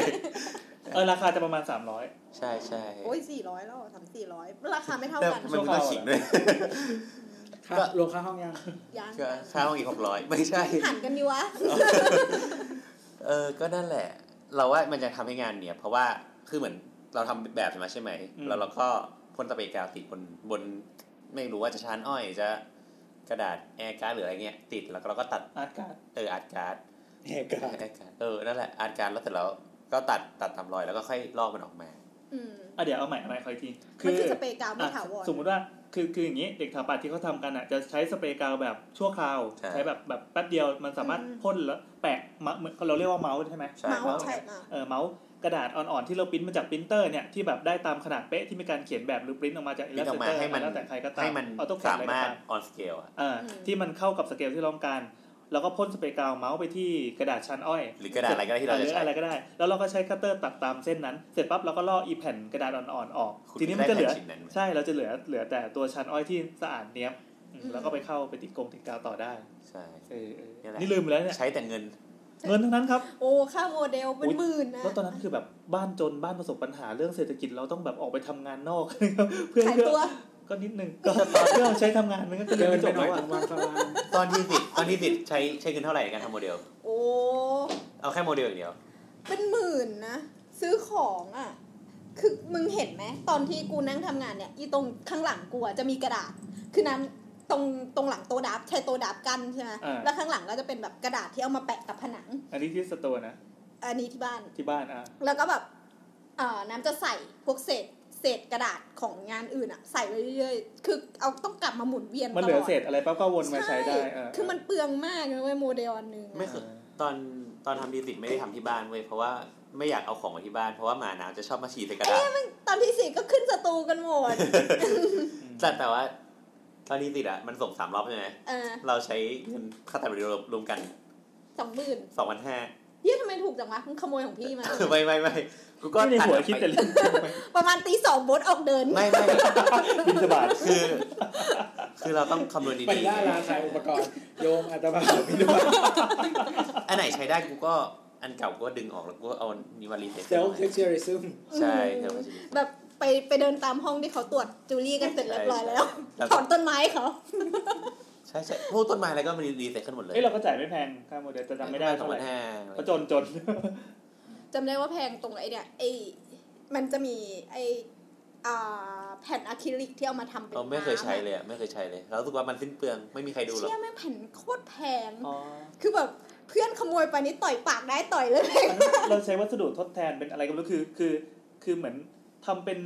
เออราคาจะประมาณสามร้อยใช่ใช่โอ้ยสี่ร้อยแล้วสามสี่ร้อยราคาไม่เท่าแต่กันมันมีต้องขิงด้วยค่า ก็รวมค่าห้องยังยังก็ค่าห้องอีกหกร้อยไม่ใช่หันกันดีวะเออก็นั่นแหละ เราว่ามันจะทำให้งานเนี่ยเพราะว่าคือเหมือนเราทำแบบมาใช่ไหมแล้วเราก็พ่นสเปรย์กาวติดบนบน ไม่รู้ว่าจะชานอ้อยจะกระดาษ art card หรืออะไรเงี้ยติดแล้วก็เราก็ตัด art card เออ art card เหตุการณ์ art card เออนั่นแหละ art card แล้วเสร็จแล้วก็ตัดตัดตามรอยแล้วก็ค่อยลอกมันออกมาอืมอะเดี๋ยวเอาใหม่เอาใหม่คอยทีมันคือสเปรย์กาวไม่อะถาวรสมมุติว่า คือคืออย่างนี้เด็กถาปัดที่เขาทำกันอะจะใช้สเปรย์กาวแบบชั่วคราวใช่ใช้แบบแบบแป๊บเดียวมันสามารถพ่นแล้วแปะมะเหมือนเราเรียกว่าเมาส์ใช่ไหมใช่เมาส์ครับใช่มาเออเมาส์กระดาษอ่อนๆที่เราปริ้นมาจากปรินเตอร์เนี่ยที่แบบได้ตามขนาดเป๊ะที่มีการเขียนแบบหรือปริ้นออกมาจากปริ้นออกมาให้มันแล้วแต่ใครก็ตามให้มันเอาต้องสามารถ on scale อะเออที่มันเข้ากับสเกลที่เราต้องการ แล้วก็พ่นสเปรย์กาว mount ไปที่กระดาษชานอ้อยหรือกระดาษอะไรก็ได้ที่เราหจะรือใช้อะไรก็ได้ แล้วเราก็ใช้คัตเตอร์ตัดตามเส้นนั้น เสร็จปั๊บเราก็ลอกอีแผ่นกระดาษอ่อนๆออกคุณทีนี้มันจะเหลือได้แผ่นชิ้นนั้นใช่เราจะเหลือเหลือแต่ตัวชานอ้อยที่สะอาดเนี้ยบอืมแล้วก็ไปเข้าไปติดกงติดกาวต่อได้ใช่เออเออนี่แหละนี่ลืมไปแล้วเนี่ยใช้แต่เงินเงินทั้งนั้นครับ โอ้ ค่าโมเดลเป็นหมื่นนะแล้วตอนนั้นคือแบบบ้านจนบ้านประสบปัญหาเรื่องเศรษฐกิจเราต้องแบบออกไปทำงานนอก เพื่อขายเพื่อตัว ก็นิดนึงก็เพื่อเอาใช้ทำงานมันก็เรียเดินนไม่ไปจบหน่แล้อยวอะตรงวันสว่างตอนที่ติดตอนที่ติดใช้ใช้เงินเท่าไหร่ในการทำโมเดล โอ้เอาแค่โมเดลอย่างเดียว เป็นหมื่นนะ ซื้อของอะ คือมึงเห็นไหมตอนที่กูนั่งทำงานเนี่ยอีตรงข้างหลังกูอะจะมีกระดาษ คือนั้นตรงตรงหลังโต๊ะดับใช้โต๊ะดับกันใช่ไหมอ่าแล้วข้างหลังก็จะเป็นแบบกระดาษที่เอามาแปะกับผนัง อันนี้ที่สตูนะอันนี้ที่บ้านที่บ้านอะแล้วก็แบบเอ่อน้ำจะใส่พวกเศษ เศษกระดาษของงานอื่นอะใส่ไว้เรื่อยๆคือเอาต้องกลับมาหมุนเวียนมันเหลือตลดเศษอะไรปั๊บก็วนมาใช้ได้เออคือมันเปลืองมากเลยเว้ยโมเดลอันหนึงอะไม่เคยตอนตอนทำดีสิทไม่ได้ทำที่บ้านเว้ยเพราะว่าไม่อยากเอาของมาที่บ้านเพราะว่าหมาน้ำจะชอบมาฉี่ใส่กระดาษตอนที่สี่ก็ขึ้นสตูกันหมดแต่แต่ว่าตอนดีสิทอะ มันส่งสามรอบใช่ไหมเออเราใช้เงินค่าตัดวิดีโอรวมกันสองหมื่นสองพันห้า เยี่ยทำไมถูกจังวะมึงขโมยของพี่มา ไม่ไม่ไม่กูก็ก็ในหัวตัดคิดแต่ไปเรื่องประมาณตีสองโบทออกเดิน ไม่ไม่บินสบาทคือ คือเราต้องคำนวณไปดีล่าราคาอุปกรณ์โยมอาตมาไม่รู้ๆอันไหนใช้ได้กูก็อันเก่ากูก็ดึงออกแล้วกูก็เอานี่มารีเซ็ตเซลฟ์เทคเจอริซึมใช่เซลฟ์แบบไปไปเดินตามห้องที่เขาตรวจจูลี่กันเสร็จเรียบร้อยแล้วแล้วถอนต้นไม้เขาใช่ใช่พวกต้นไม้อะไรก็มารีเซ็ตขึ้นหมดเลยเอ้ยเราก็จ่ายไม่แพงค่าโมเดลแต่จำไม่ได้สอเท่างไหพัร่นห้าเพราะจนจนจำได้ว่าแพงตรงไอ้เนี่ยไอ้มันจะมีไอ้อ่าแผ่นอะคริลิกที่เอามาทำเป็นเราไม่เคยใช้น้ำอะเลยอะไม่เคยใช้เลยเรารู้สึกว่ามันสิ้นเปลืองไม่มีใครดูหรอกเชี่ยแม่งแผ่นโคตรแพงอ๋อคือแบบเพื่อนขโมยไปนี่ต่อยปากได้ต่อยเลย เราใช้วัสดุทดแทนเป็นอะไรก็ไม่รู้คือคือ คือเหมือนทำเป็น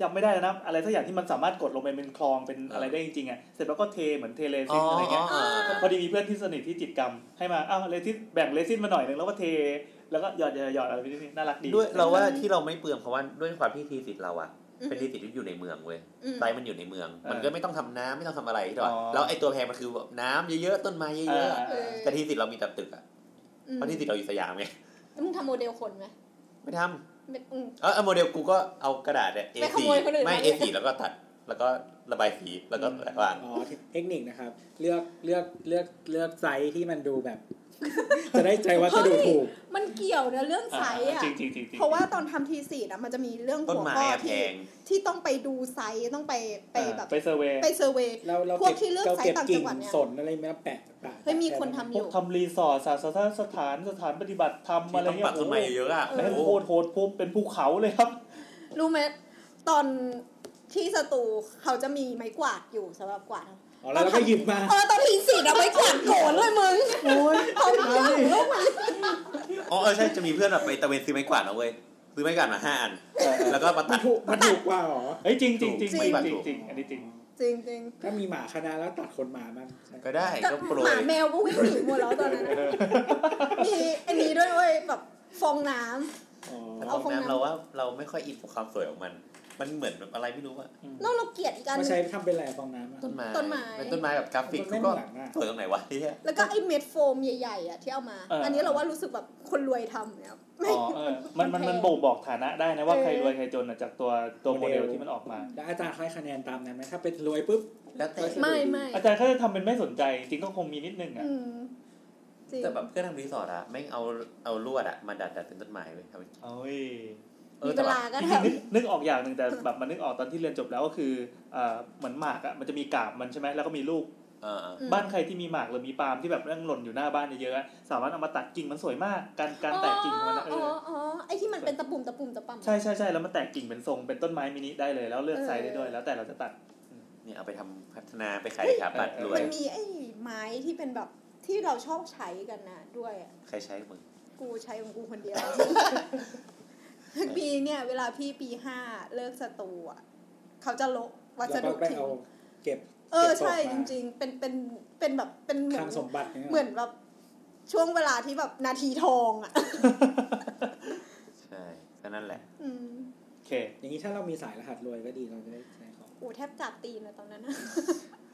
จำไม่ได้แล้วนะ อะไรสักอย่างที่มันสามารถกดลงไปเป็นคลองเป็นอะไรได้จริงๆอะเสร็จแล้วก็เทเหมือนเทเลอ๋ซิอนอะไรเงี้ยอ๋อพอดีมีเพื่อนที่สนิทที่จิตรกรรม ให้มาอ้าวเลซินแบ่งเลซินมาหน่อยหนึงแล้วก็เท แล้วก็หยอดหยอดหยอดอะไรไปนี่น่ารักดีด้วยเราว่าที่เราไม่เปลืองเพราะว่าด้วยความที่ทีสิทธิ์เราอะอืมเป็นทีสิทธิ์ที่อยู่ในเมืองเว้ยอืมไซต์มันอยู่ในเมืองเออมันก็ไม่ต้องทำน้ำไม่ต้องทำอะไรที่ดอกอ๋อแล้วไอ้ตัวแพงมันคือแบบน้ำเยอะๆ ต้นไม้เยอ่าอะเออๆแต่ทีสิทธิ์เรามีแต่ตึกอะอืมเพราะทีสิทธิ์เราอยู่สยามไงแล้วมึงทำโมเดลคนไหมไม่ทไม่อืมำ เออเอาโมเดลกูก็เอากระดาษเนี่ยไปข A4 โมยคนอื่นไม่มา A4 แล้วก็ตัดแล้วก็ระบายสีแล้วก็วางอ๋อเทคนิคนะครับ เลือกเลือกเลือกเลือกไซส์ที่มันดูแบบ จะได้ใจวัสดุถูก มันเกี่ยวนะเรื่องไซส์อะจริงจริงจริงจริงเพราะว่าตอนทำทีสี่นะมันจะมีเรื่องต้นหัวไม้ข้ออะแพที่งที่ต้องไปดูไซส์ต้องไปไปแบบไปเซอร์เวย์ไปเซอร์เวย์เราเราพวกเก็บที่เลือกเราไซส์เก็บต่างจักิ่งงหวัดเนี่ยสนอะไรมาแปะแปะเฮ้ยมีคนทำอพวยู่กทำรีสอร์ทสาธารณสถานสถานปฏิบัติธรรมที่อะไรต้องเงี้ปัยกต้นไม้เยอะๆอะแม่งโอ้โคโหตรโหดปุ๊บเป็นภูเขาเลยครับ รู้ไหมตอนที่สตูเขาจะมีไม้กวาดอยู่สำหรับกวาด อ๋อแล้วเราก็หยิบมา เออตอนทีสี่เอาไม้กวาดโกนเลยมึงโอ้ยเอาทุกอย่างลูกมันอ๋อเออใช่จะมีเพื่อนแบบไปตะเวนซื้อไม้กวาดนะเว้ยซื้อไม้กวาดมาห้าอันแล้วก็มามัตันดถูกมันถูกกว่าเหรอเฮ้ยจริงจริงจริงจริงจริงจริงจริงอันนี้จริงจริงจริงถ้ามีหมาคณะแล้วตัดขนหมามันใช่ก็ได้ๆก็ก็โปรหยมาแมวก็วิ่งหนีหมดแล้วตอนนั้นอะมีอันนี้ด้วยเว้ยแบบฟองน้ำอ๋อแต่เอาห้องฟองน้ำน้ำเราว่าเราไม่ค่อยอินกับความสวยของมัน มันเหมือนแบบอะไรไม่รู้อะแล้วเราเกลียดอีกอัน มาใช้ทำเป็นอะไรฟองน้ำอะต้นไม้ต้นไม้ เป็นต้นไม้แบบกราฟิกมันไม่ก็เหมือนอะ สวยตรงไหนวะเฮียแล้วก็ไอ้เม็ดโฟมใหญ่ๆอะที่เอามา เอออั อันนี้เราว่ารู้สึกแบบคนรวยทำเนี่ยไม่ อ๋อเออมันมันมันบ่งบอกฐานะได้นะว่าใครรวยใครจนอะจากตัวตัวโมเดลที่มันออกมา แล้วอาจารย์ให้คะแนนตามนั้นไหมถ้าเป็นรวยปุ๊บ แล้วแต่ไม่ไม่อาจารย์เขาจะทำเป็นไม่สนใจ จริงๆก็คงมีนิดนึงอะอืมจริงแต่แบบเพื่อนทำรีสอร์ทอะแม่งเอาเอาลวดอะมาดัดดัดเป็นต้นไม้ไปทำเอ้ยเอ มีอเวแต่ว่าลาก็จทริงๆนึกนึกออกอย่างหนึ่งแต่แบบมันนึกออกตอนที่เรียนจบแล้วก็คือเอ่อเหมือนหมากอะมันจะมีกาบมันใช่ไหมแล้วก็มีลูกเออเออำบ้านใครที่มีหมากหรือมีปาล์มที่แบบนั่งหล่นอยู่หน้าบ้านเยอะๆอะสามารถเอามาตัดกิ่งมันสวยมาก การการแตกกิ่งของมันอะเออ๋อออ๋อไอที่มันเป็นตะปุ่มตะปุ่มตะปั่มใช่ใช่ใช่แล้วมันแตกกิ่งเป็นทรงเป็นต้นไม้มินิได้เลยแล้วเลือกเออไซส์ได้ด้วยแล้วแต่เราจะตัดเนี่ยเอาไปทำพัฒนาไปขายขาปัดรวมัยนมีไอ้ไม้ที่เป็นแบบที่เราชอบใช้กันนะด้วยอะใครใช้มึงกูใช้ของกูคนเดียว ปีเนี่ย เวลาพี่ปีห้าเลิกสตูอะเขาจะลบวัสแล้วก็ดุไปทิ้งเอาเก็บ เออก็บศพใช่มาจริง ๆ เป็นเป็นเป็นแบบเป็นเหมืคอลันงสมบัติเนี่ยเหมือนแบบช่วงเวลาที่แบบนาทีทองอะใช่ก็นั่นแหละอืมโอเค อย่างนี้ถ้าเรามีสายรหัสรวยก็ดีเราจะได้ใช้ของโอ้แทบจับตีนเลยตอนนั้นนะ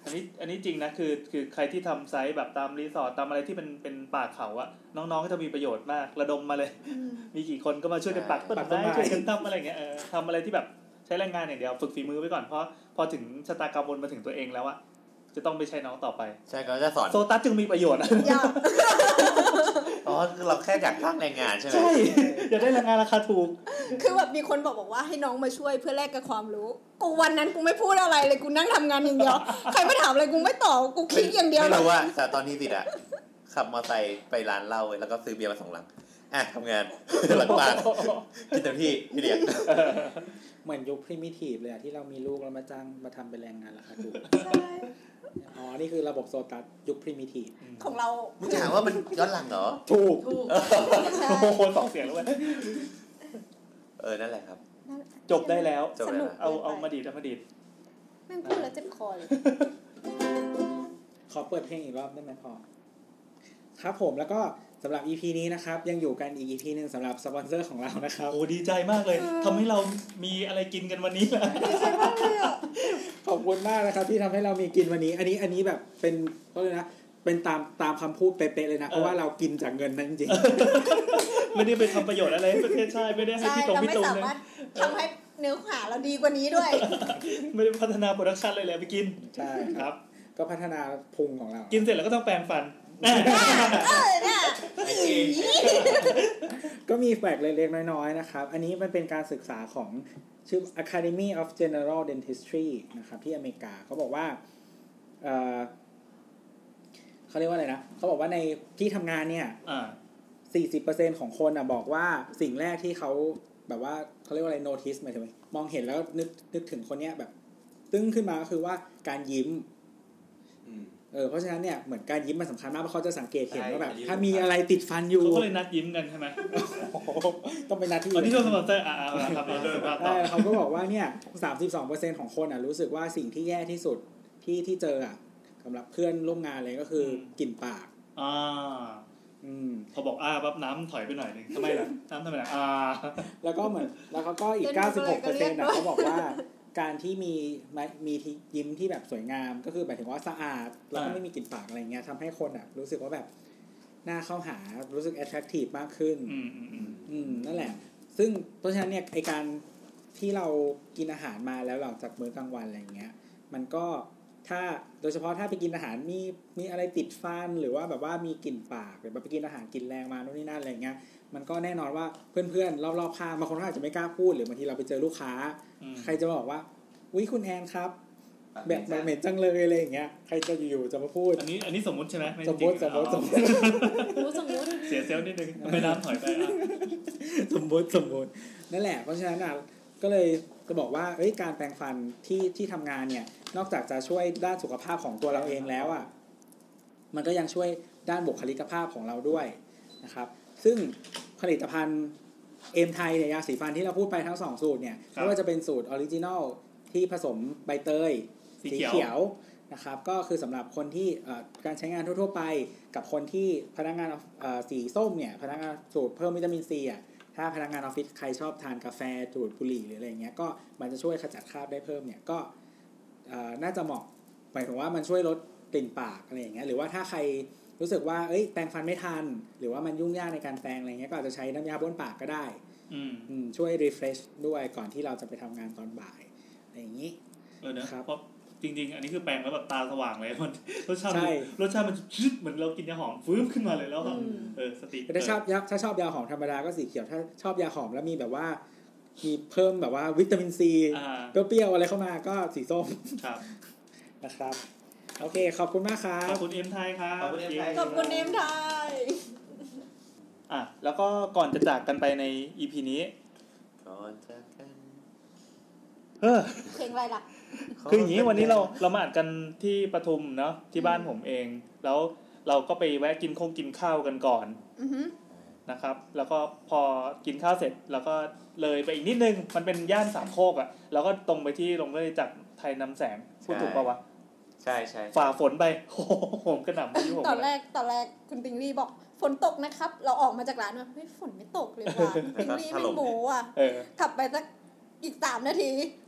อันนี้อันนี้จริงนะคือคือใครที่ทำไซต์แบบตามรีสอร์ทตามอะไรที่เป็นเป็นป่าเขาอะน้องๆก็จะมีประโยชน์มากระดมมาเลยอืมมีกี่คนก็มาช่วยกันปักต้นปักต้นไม้ไม้ช่วยกันทำอะไรเงี้ยเออทำอะไรที่แบบใช้แรงงานอย่างเดียวฝึกฝีมือไว้ก่อนเพราะพอถึงชะตากรรมวนมาถึงตัวเองแล้วอะจะต้องไปใช้น้องต่อไป ใช่ก็จะสอนโซตัสจึงมีประโยชน์อะยาก อ๋อคือเราแค่อยากจ้างแรงงานใช่ไหมใช่อยากได้แรงงานราคาถูก คือแบบมีคนบอกบอกว่าให้น้องมาช่วยเพื่อแลกกับความรู้ กูวันนั้นกูไม่พูดอะไรเลยกูนั่งทำงานอย่างเดียวใครไม่ถามอะไรกูไม่ตอบกูคิดอย่างเดียวไม่เลยรู้ว่าแต่ตอนที่ติดอะขับมอเตอร์ไซค์ไปร้านเหล้าเว้ยแล้วก็ซื้อเบียร์มาสองลังอะทำงานหลังบ้านกินเต็มที่ที่เดียงเหมือนยุค primitive เลยอะที่เรามีลูกแล้วมาจ้างมาทำเป็นแรงงานราคาถูกใช่ อ๋อ นี่คือระบบโซตัสยุค primitive ของเรามึงถามว่ามันย้อนหลังเหรอ ถูกถูกใช่โอ้โหสองเสียงแล้วเว้ยเออ นั่นแหละครับ จบได้แล้วจบสแล้วนุกเอากินไปเอามาดีดเอามาดีดแม่งพูดแล้วเจ็บคอเลยขอเปิดเพลงอีกรอบได้ไหมพอ ครับผมแล้วก็ สำหรับ EP นี้นะครับ ยังอยู่กันอีก EP หนึ่งสำหรับสปอนเซอร์ของเรานะครับโอ้ดีใจมากเลยทำให้เรามีอะไรกินกันวันนี้แหละขอบคุณมากนะครับ ที่ทำให้เรามีกินวันนี้ อันนี้อันนี้แบบเป็นก็เลยกนะเป็นตามตามคำพูดเป๊ะๆเลยนะ เพราะว่าเรากินจากเงินนั้นจริงไม่ได้ไปทำประโยชน์อะไรให้ประเทศชาติไม่ได้ให้ใช่พี่ตรงเราพี่ไม่ตุงสาเลยมารถทำให้เนื้อหาเราดีกว่านี้ด้วย ไม่ได้พัฒนาโปรดักชันเลยเลยไปกินๆใช่คครัรับบก็พัฒนาพุงของเรา กินเสร็จแล้วก็ต้องแปรงฟันเออเนี่ย ก็มีแฟกต์เล็กๆน้อยๆนะครับ อันนี้มันเป็นการศึกษาของชื่อ Academy of General Dentistry นะครับที่อเมริกาเขาบอกว่าเอ่อเขาเรียกว่าอะไรนะเขาบอกว่าในที่ทำงานเนี่ยอ่า40%ของคนอะบอกว่าสิ่งแรกที่เขาแบบว่าเขาเรียกว่าอะไร notice หมายถึงมองเห็นแล้วนึกนึกถึงคนเนี้ยแบบ ตึ้งขึ้นมาก็คือว่าการยิ้มอืม เออเพราะฉะนั้นเนี่ยเหมือนการยิ้มมันสำคัญมากเพราะเขาจะสังเกตเห็นใช่ว่าแบบยิ้มถ้ามีอะไรติดฟันอยู่เขาก็เลยนัดยิ้มกันใช่ไหมต้องเป็นหนาที่ตอนที่ช่วงสปอนเซอร์อ่าอ่าครับเอาสุภาพต่อใช่เขาก็บอกว่าเนี่ยสามสิบสองเปอร์เซ็นต์ของคนอะรู้สึกว่าสิ่งที่แย่ที่สุดที่ที่เจออะสำหรับเพื่อนร่วมงานเลยก็คืออมกลิ่นปากอ่าอืมพอบอกอ่าปั๊บน้ำถอยไปหน่อยหนึงทำไมล่ะน้ำทำไมล่ะอ่าแล้วก็เหมือนแล้วเขาก็อีกเล่น96เปอร์ด้เซ็วนยต์ก็เรียกด้วยเขาบอกว่า การที่มีมีที่ยิ้มที่แบบสวยงาม ก็คือหมายถึงว่าสะอาดแล้วก็อ่าไม่มีกลิ่นปากอะไรเงี้ยทำให้คนอะ รู้สึกว่าแบบน่าเข้าหารู้สึก attractive มากขึ้นอืมอืมอืมอืมนั่นแหละ ซึ่งเพราะฉะนั้นเนี่ยไอการที่เรากินอาหารมาแล้วหลังจากมื้อกลางวันอะไรอย่างเงี้ย มันก็ถ้าโดยเฉพาะถ้าไปกินอาหารมีมีอะไรติดฟันหรือว่าแบบว่ามีกลิ่นปากหรือแบบไปกินอาหารกลิ่นแรงมาโน่นนี่นั่นอะไรอย่างเงี้ย มันก็แน่นอนว่าเพื่อนๆรอบๆข้างบางคนก็อาจจะไม่กล้าพูดหรือบางทีเราไปเจอลูกค้าอืมใครจะบอกว่าอุ้ยคุณแอนครับแบบแบบเหม็นจังเลยอะไรอย่างเงี้ยใครจะอยู่ๆจะมาพูด อันนี้อันนี้สมมุติใช่ไหมไสมมติจสริมงมติอ๋อสมมติรู้สมมติเสีย self นิดนึงทำไมน้ำถอยไปอะสมมติสมมตินั่นแหละเพราะฉะนั้นอะก็เลยจะบอกว่าเอ้ยการแปรงฟันที่ที่ทำงานเนี่ย นอกจากจะช่วยด้านสุขภาพของตัวเราเองแล้วอะมันก็ยังช่วยด้านบุคลิกภาพของเราด้วยนะครับ ซึ่งผลิตภัณฑ์เอ็มไทยเนี่ยยาสีฟันที่เราพูดไปทั้งสองสูตรเนี่ยครับไม่ว่าจะเป็นสูตร original ที่ผสมใบเตย สีเขียววนะครับก็คือสำหรับคนที่เอ่อการใช้งานทั่ว ๆ ไป กับคนที่พนักงานเอ่อสีส้มเนี่ยพนักงานสูตรเพิ่มวิตามินซีอะถ้าพนักงานออฟฟิศใครชอบทานกาแฟดูดบุหรี่หรืออะไรเงี้ยก็มันจะช่วยขจัดคราบได้เพิ่มเนี่ยก็เอ่อน่าจะเหมาะหมายถึงว่ามันช่วยลดกลิ่นปากอะไรอย่างเงี้ยหรือว่าถ้าใคร รู้สึกว่าเอ้ยแปรงฟันไม่ทัน หรือว่ามันยุ่งยากในการแปรงอะไรเงี้ยก็อาจจะใช้น้ำยาบ้วนปากก็ได้ อืมอืมช่วย refresh ด้วยก่อนที่เราจะไปทำงานตอนบ่ายอะไรอย่างนี้เออเนอะครับเพราะจริง ๆ อันนี้คือแปลงแล้วแบบตาสว่างเลยมันรสชาติใช่มันรสชาติมันชึดเหมือนเรากินยาหอมฟื้นขึ้นมาเลยแล้วก็อืมเออสติถ้าชอบยาถ้าชอบยาหอมธรรมดาก็สีเขียวถ้าชอบยาหอมแล้วมีแบบว่ามีเพิ่มแบบว่าวิตามินซีอ่าเปรี้ยวๆอะไรเข้ามาก็สีส้มครับนะครับ โอเค ขอบคุณมากครัขอบบคุณเอ็มไทยครับ ขอบคุณเอ็มไทย ขอบคุณเนมไทย อะ แล้วก็ก่อนจะจากกันไปในอีพีนี้ ก่อนจากกันเออเพลงอะไรล่ะ คืออย่างนี้วันนี้เราเรามาอัดกันที่ปทุมเนาะที่บ้านผมเอง แล้วเราก็ไปแวะกินโคงกินข้าวกันก่อนอือหือนะครับ แล้วก็พอกินข้าวเสร็จแล้วก็เลยไปอีกนิดนึง มันเป็นย่านสามโคกอะ่ะ แล้วก็ตรงไปที่โรงเรียนจากไทยนำแสงพูดถูกปะวะใช่ใช่ฝ่าฝนไปโอ้โหผมกระหน่ำพายุผมตอนแรกตอนแรกคุณติงลี่บอกฝนตกนะครับ เราออกมาจากร้านว่าเฮ้ยฝนไม่ตกเลยว่ะติงลี่ไม่โมอะเออขับไปสักอีกสามนาทีโอ้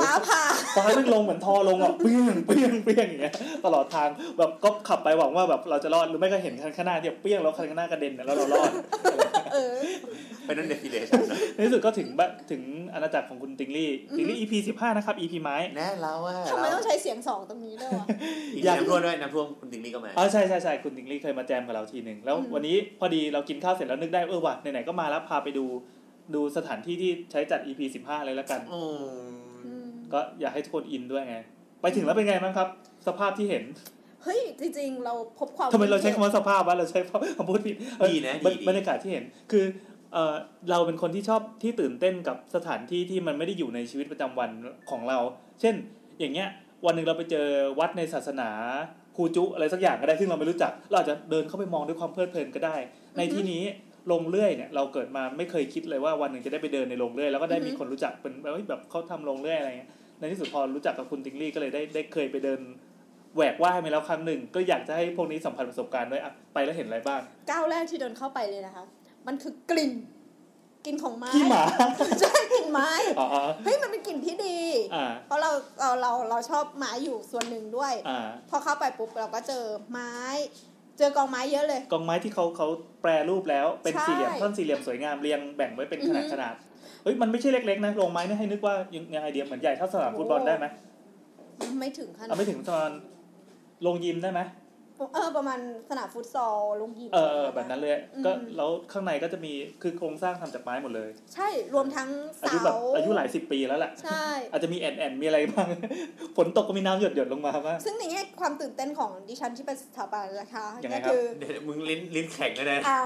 ฟ้าผ่าฟ้าไม่ลงเหมือนทอลงอะเปี้ยงเปี้ยงเปี้ยงอย่างเงี้ยตลอดทางแบบก็ขับไปหวังว่าแบบเราจะรอดหรือไม่ก็เห็นคันข้างหน้าที่เปี้ยงแล้วคันข้างหน้ากระเด็นเนี่ยแล้วเรารอดเออเป็นนั่นเดฟิเลชั่นในที่สุดก็ถึงบ้านถึงอาณาจักรของคุณติงลี่ติงลี่ EP สิบห้านะครับ EP ไม้แน่เราว่าทำไมต้องใช้เสียงสองตรงนี้ด้วยวะอีกอยากน้ำท่วมด้วยน้ำท่วมคุณติงลี่ก็มาอ๋อใช่ใช่ใช่คุณติงลี่เคยมาแจมกับเราทีหนึ่งแล้วอืมวันนี้พอดีเรากินข้าวเสร็จแล้วนึกได้เออว่ะไหนๆก็มาแล้วพาไปดูดูสถานที่ที่ใช้จัด EP สิบห้าเลยแล้วกันอืมอืม ก็อยากให้ทุกคนอินด้วยไง ไปถึงแล้วเป็นไงบ้างครับ สภาพที่เห็น เฮ้ย จริง ๆ เราพบความทำไมเราใช้คำว่าสภาพวะเราใช้คำพูดผิดเออดีนะบรดีรดีบรรยากาศที่เห็นคือเออเราเป็นคนที่ชอบที่ตื่นเต้นกับสถานที่ที่มันไม่ได้อยู่ในชีวิตประจำวันของเรา เช่น อย่างเงี้ย วันหนึ่งเราไปเจอวัดในศาสนาครูจุอะไรสักอย่างก็ได้ซึ่งเราไม่รู้จัก เราอาจจะเดินเข้าไปมองด้วยความเพลิดเพลินก็ได้ ในที่นี้ ลงเลื่อยเนี่ยเราเกิดมาไม่เคยคิดเลยว่าวันหนึ่งจะได้ไปเดินในโรงเลื่อยแล้วก็ได้มีคนรู้จักเป็นเอ้ยแบบเขาทำโรงเลื่อยอะไรเงี้ยในที่สุดพอรู้จักกับคุณติงลี่ก็เลยได้ได้เคยไปเดินแหวกว่ายมาแล้วครั้งหนึ่ง ก็อยากจะให้พวกนี้สัมผัสประสบการณ์ด้วยอะไปแล้วเห็นอะไรบ้างก้าวแรกที่เดินเข้าไปเลยนะคะ มันคือกลิ่นกลิ่นของไม้ขี้หมาใช่กลิ่นไม้อ๋ออ๋อเฮ้ยมันเป็นกลิ่นที่ดีอ่าเพราะเราเราเราเราชอบไม้อยู่ส่วนหนึ่งด้วยอ่าพอเข้าไปปุ๊บเราก็เจอไม้ เจอกองไม้เยอะเลย กองไม้ที่เขาเขาแปรรูปแล้วเป็นใช่สี่เหลี่ยมท่อนสี่เหลี่ยมสวยงามเรียงแบ่งไว้เป็นขนาดอือฮึขนาดเฮ้ยมันไม่ใช่เล็กๆนะโรงไม้เนี่ยให้นึกว่ายังยังไอเดียเหมือนใหญ่เท่าสนามฟุตบอลได้ไหมไม่ถึงขนาเอาดไม่ถึงประมาณโรงยิมได้ไหม เออประมาณสนามฟุตซอลลงยิมเออเออแบบนั้นเลยอืมก็แล้วข้างในก็จะมีคือโครงสร้างทำจากไม้หมดเลย ใช่รวมทั้งอาเสายุแบบอายุหลายสิบปีแล้วแหละใช่อาจจะมีแอนแอนมีอะไรบ้างฝนตกก็มีน้ำหยดหยดๆลงมาบ้างซึ่งในแง่ความตื่นเต้นของดิฉันที่เป็นสถาปัตย์นะคะยังไงก็ครับคือเดี๋ยวมึงลิ้นลิ้นแข็งเลยนะอ่า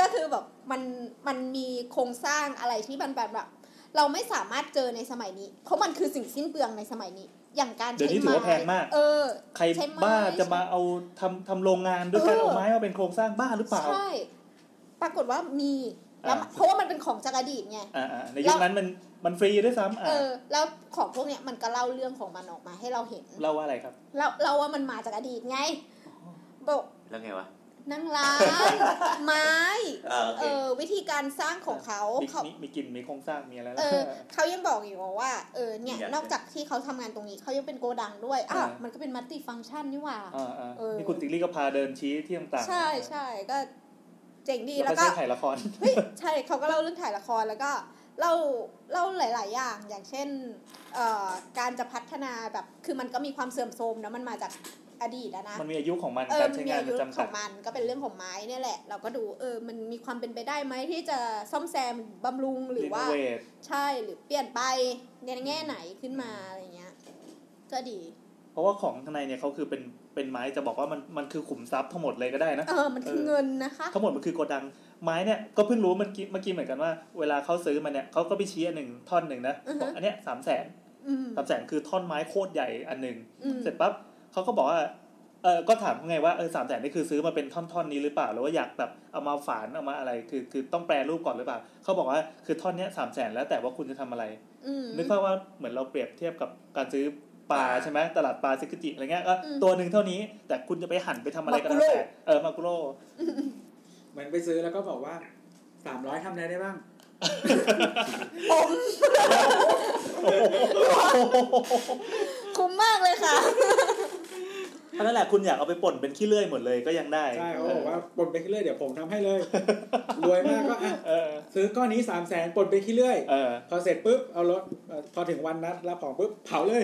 ก็คือแบบมันมันมีโครงสร้างอะไรที่มันแบบแบบเราไม่สามารถเจอในสมัยนี้ เพราะมันคือสิ่งสิ้นเปลืองในสมัยนี้ อย่างการเดี๋ยวใช้นี้ถือว่าไม้แพงมาก เออ ใครใช้ไม้บ้าจะมาเอาทำทำโรงงานด้วยการเออเอาไม้มาเป็นโครงสร้างบ้าหรือเปล่า ใช่ ปรากฏว่ามีแล้วอ่าเพราะว่ามันเป็นของจากอดีตไงอ่าอ่าในยุคนั้นมันมันฟรีด้วยซ้ำอ่าเออ แล้วของพวกเนี้ยมันก็เล่าเรื่องของมันออกมาให้เราเห็น เล่าว่าอะไรครับ เราเราว่ามันมาจากอดีตไงบอกแล้วไงวะ นั่งร้าน ไม้ อ่าโอเอเคอวิธีการสร้างของเขามีเขามีมีกลิ่นมีโครงสร้างมีอะไรเอแล้วอเขายังบอกอยู่ว่าเออเนี่ยอยากนอกจากที่เขาทำงานตรงนี้เขายังเป็นโกดังด้วยอะอ่ามันก็เป็นมัลติฟังก์ชันนี่หว่าอ่าอ่าเออ นี่คุณติ๊กลี่ก็พาเดินชี้ที่ต่างๆใช่ใช่ก็เจ๋งดีแล้วแล้วก็ก็ ใช้ถ่ายละคร เฮ้ยใช่เขาก็เล่าเรื่องถ่ายละครแล้วก็เล่าเล่าหลาย ๆ อย่างอย่างเช่นเอ่อการจะพัฒนาแบบคือมันก็มีความเสื่อมโทรมนะมันมาจาก อดีตอะนะมันมีอายุของมันเออการมันใช้มีงานอามัยุนจำขกัอดงมันก็เป็นเรื่องของไม้เนี่ยแหละ เราก็ดูเออมันมีความเป็นไปได้ไหมที่จะซ่อมแซมบำรุงหรือว่า Renovate ใช่หรือเปลี่ยนไปในแง่ไหนขึ้นมาอะไรเงี้ย ก็ดี เพราะว่าของข้างในเนี่ยเขาคือเป็นเป็นไม้จะบอกว่ามันมันคือขุมทรัพย์ทั้งหมดเลยก็ได้นะเออมันคือเงินนะคะทั้งหมดมันคือโกดังไม้เนี่ยก็เพิ่งรู้เมื่อกี้เมื่อกี้เหมือนกันว่าเวลาเขาซื้อมาเนี่ยเขาก็ไปชี้อันหนึ่งท่อนหนึ่งนะอือฮึบอกอันเนี้ยสามแสนอืมสามแสนคือท่อนไม้โคตรใหญ่อันหนึ่งอืมเสร็จปั๊บ เขาก็บอกว่าเออก็ถามเขาไงว่าเออสามแสนนี่คือซื้อมาเป็นท่อนๆนี้หรือเปล่าหรือว่าอยากแบบเอามาฝานเอามาอะไร คือคือต้องแปรรูปก่อนหรือเปล่าเขาบอกว่าคือท่อนเนี้ยสามแสนแล้วแต่ว่าคุณจะทำอะไรอืมนึกภาพว่าเหมือนเราเปรียบเทียบกับการซื้อปลาใช่ไหมตลาดปลาซิกุจิอะไรเงี้ยก็อืมตัวหนึ่งเท่านี้ แต่คุณจะไปหั่นไปทำอะไรก็แล้วมากุโร่แต่เออมากุโร่เหมือนไปซื้อแล้วก็บอกว่าสามร้อยทำอะไรได้บ้างอมคุ้มมากเลยค่ะ เพราะนั่นแหละคุณอยากเอาไปป่นเป็นขี้เลื่อยหมดเลยก็ยังได้ใช่เขาบอกว่าปนไปขี้เลื่อยเดี๋ยวผมทำให้เลย รวยมากก็อะเออซื้อก้อนนี้สามแสนปนไปขี้เลื่อยเออพอเสร็จปุ๊บเอารถเอ่อพอถึงวันนัดรับของปุ๊บเผาเลย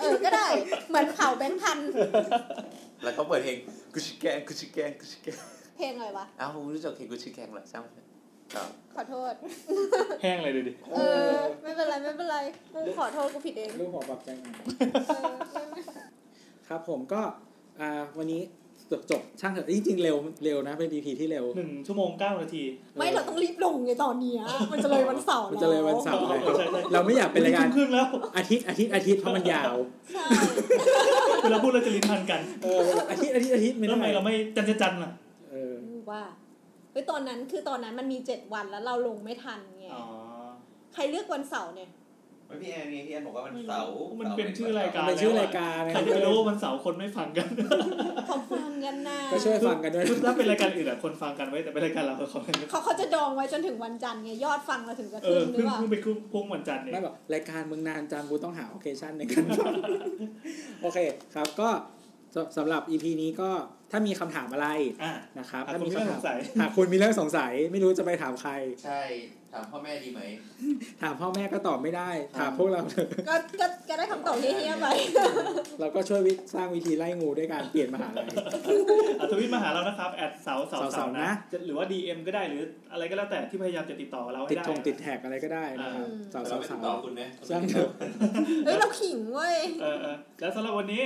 เออก็ได้เหมือนเผาแบงค์พันแล้วก็เปิดเพลงกุชิแกงกุชิแกงกุชิแกงเพลงอะไรวะอ้าวผมรู้จักเพลงกุชิแกงเหรอช่างมันครับขอโทษ แห้งเลยดูดิ เออ ไม่เป็นไร ไม่เป็นไร กูขอโทษกูผิดเอง ลูกหัวปรับใจ ครับผมก็อ่าวันนี้จบจบช่างเถอะจริงๆเร็วเร็วนะเป็น EP ที่เร็วหนึ่งชั่วโมงเก้านาที ไม่เราต้องรีบลงไงตอนเนี้ยมันจะเลยวันเสาร์มันแล้วจะเลยวันเสาร์เลยใช่ใช่เราไม่อยากเป็นรายการทุ่มครึ่งแล้วอาทิตย์อาทิตย์อาทิตย์เพราะมันยาวใช่เวลาพูดเราจะลิ้นพันกันเอออาทิตย์อาทิตย์อาทิตย์ไม่แล้วได้ทำไมเราไม่จันจะจันล่ะเออว่าเฮ้ยตอนนั้นคือตอนนั้นมันมีเจ็ดวันแล้วเราลงไม่ทันไงอ๋อใครเลือกวันเสาร์เนี่ย ไม่พี่แอนไงพี่แอนบอกว่ามันเสาร์มันเป็นชื่อรายการมันเป็นชื่อรายการใครจะไปรู้ว่าวันเสาร์คนไม่ฟังกันเขาฟังกันนะก็ช่วยฟังกันด้วยถ้าเป็นรายการอื่นอะคนฟังกันไว้แต่เป็นรายการเราเขาไม่เขาเขาจะดองไว้จนถึงวันจันทร์ไงยอดฟังเราถึงจะเอขึ้อนหรืเพิ่องเปล่าเพิ่งไปคุ้มพุ่งวันจันทร์เองไม่บอกรายการมึงนานจังกูต้องหาโอเคชั่นในการฟังโอเคครับก็สสำหรับ EP นี้ก็ถ้ามีคำถามอะไรอะนะครับหากถ้าคุณมีมีเรื่องคำถามสงสัยหากคุณมีเรื่องสงสัย ไม่รู้จะไปถามใคร ใช่ ถามพ่อแม่ดีไหม ถามพ่อแม่ก็ตอบไม่ได้ ถามพวกเราเถอะก็ก็ก็ได้คำตอบเฮี้ยๆไปเราก็ช่วยวิสร้างวิธีไล่งูด้วยการเปลี่ยนมหาลัยอัทวิตมาหาเรานะครับแอดเสาเสาเสาเสาเสานะนะจะหรือว่า DM ก็ได้หรืออะไรก็แล้วแต่ที่พยายามจะติดต่อเราให้ติดได้ทงติดแท็กอะไรก็ได้นะครับอืมสาวเราสาวไปติสาดต่อวคุณไหมช่างเถอะเฮ้ยเราขิงเว้ย เออเออแล้วสำหรับวันนี้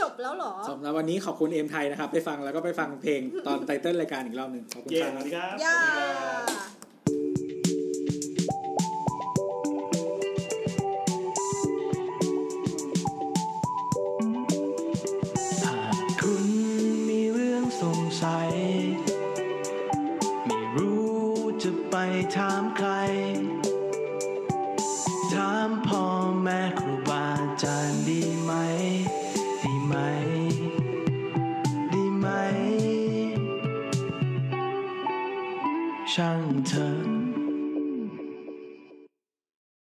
จบแล้วเหรอ สำหรับวันนี้ขอบคุณเอ็มไทยนะครับ ไปฟังแล้วก็ไปฟังเพลงตอนไตเติ้ลรายการอีกรอบหนึ่งขอบคุณเย่ครัสวับสดีครับ ย่า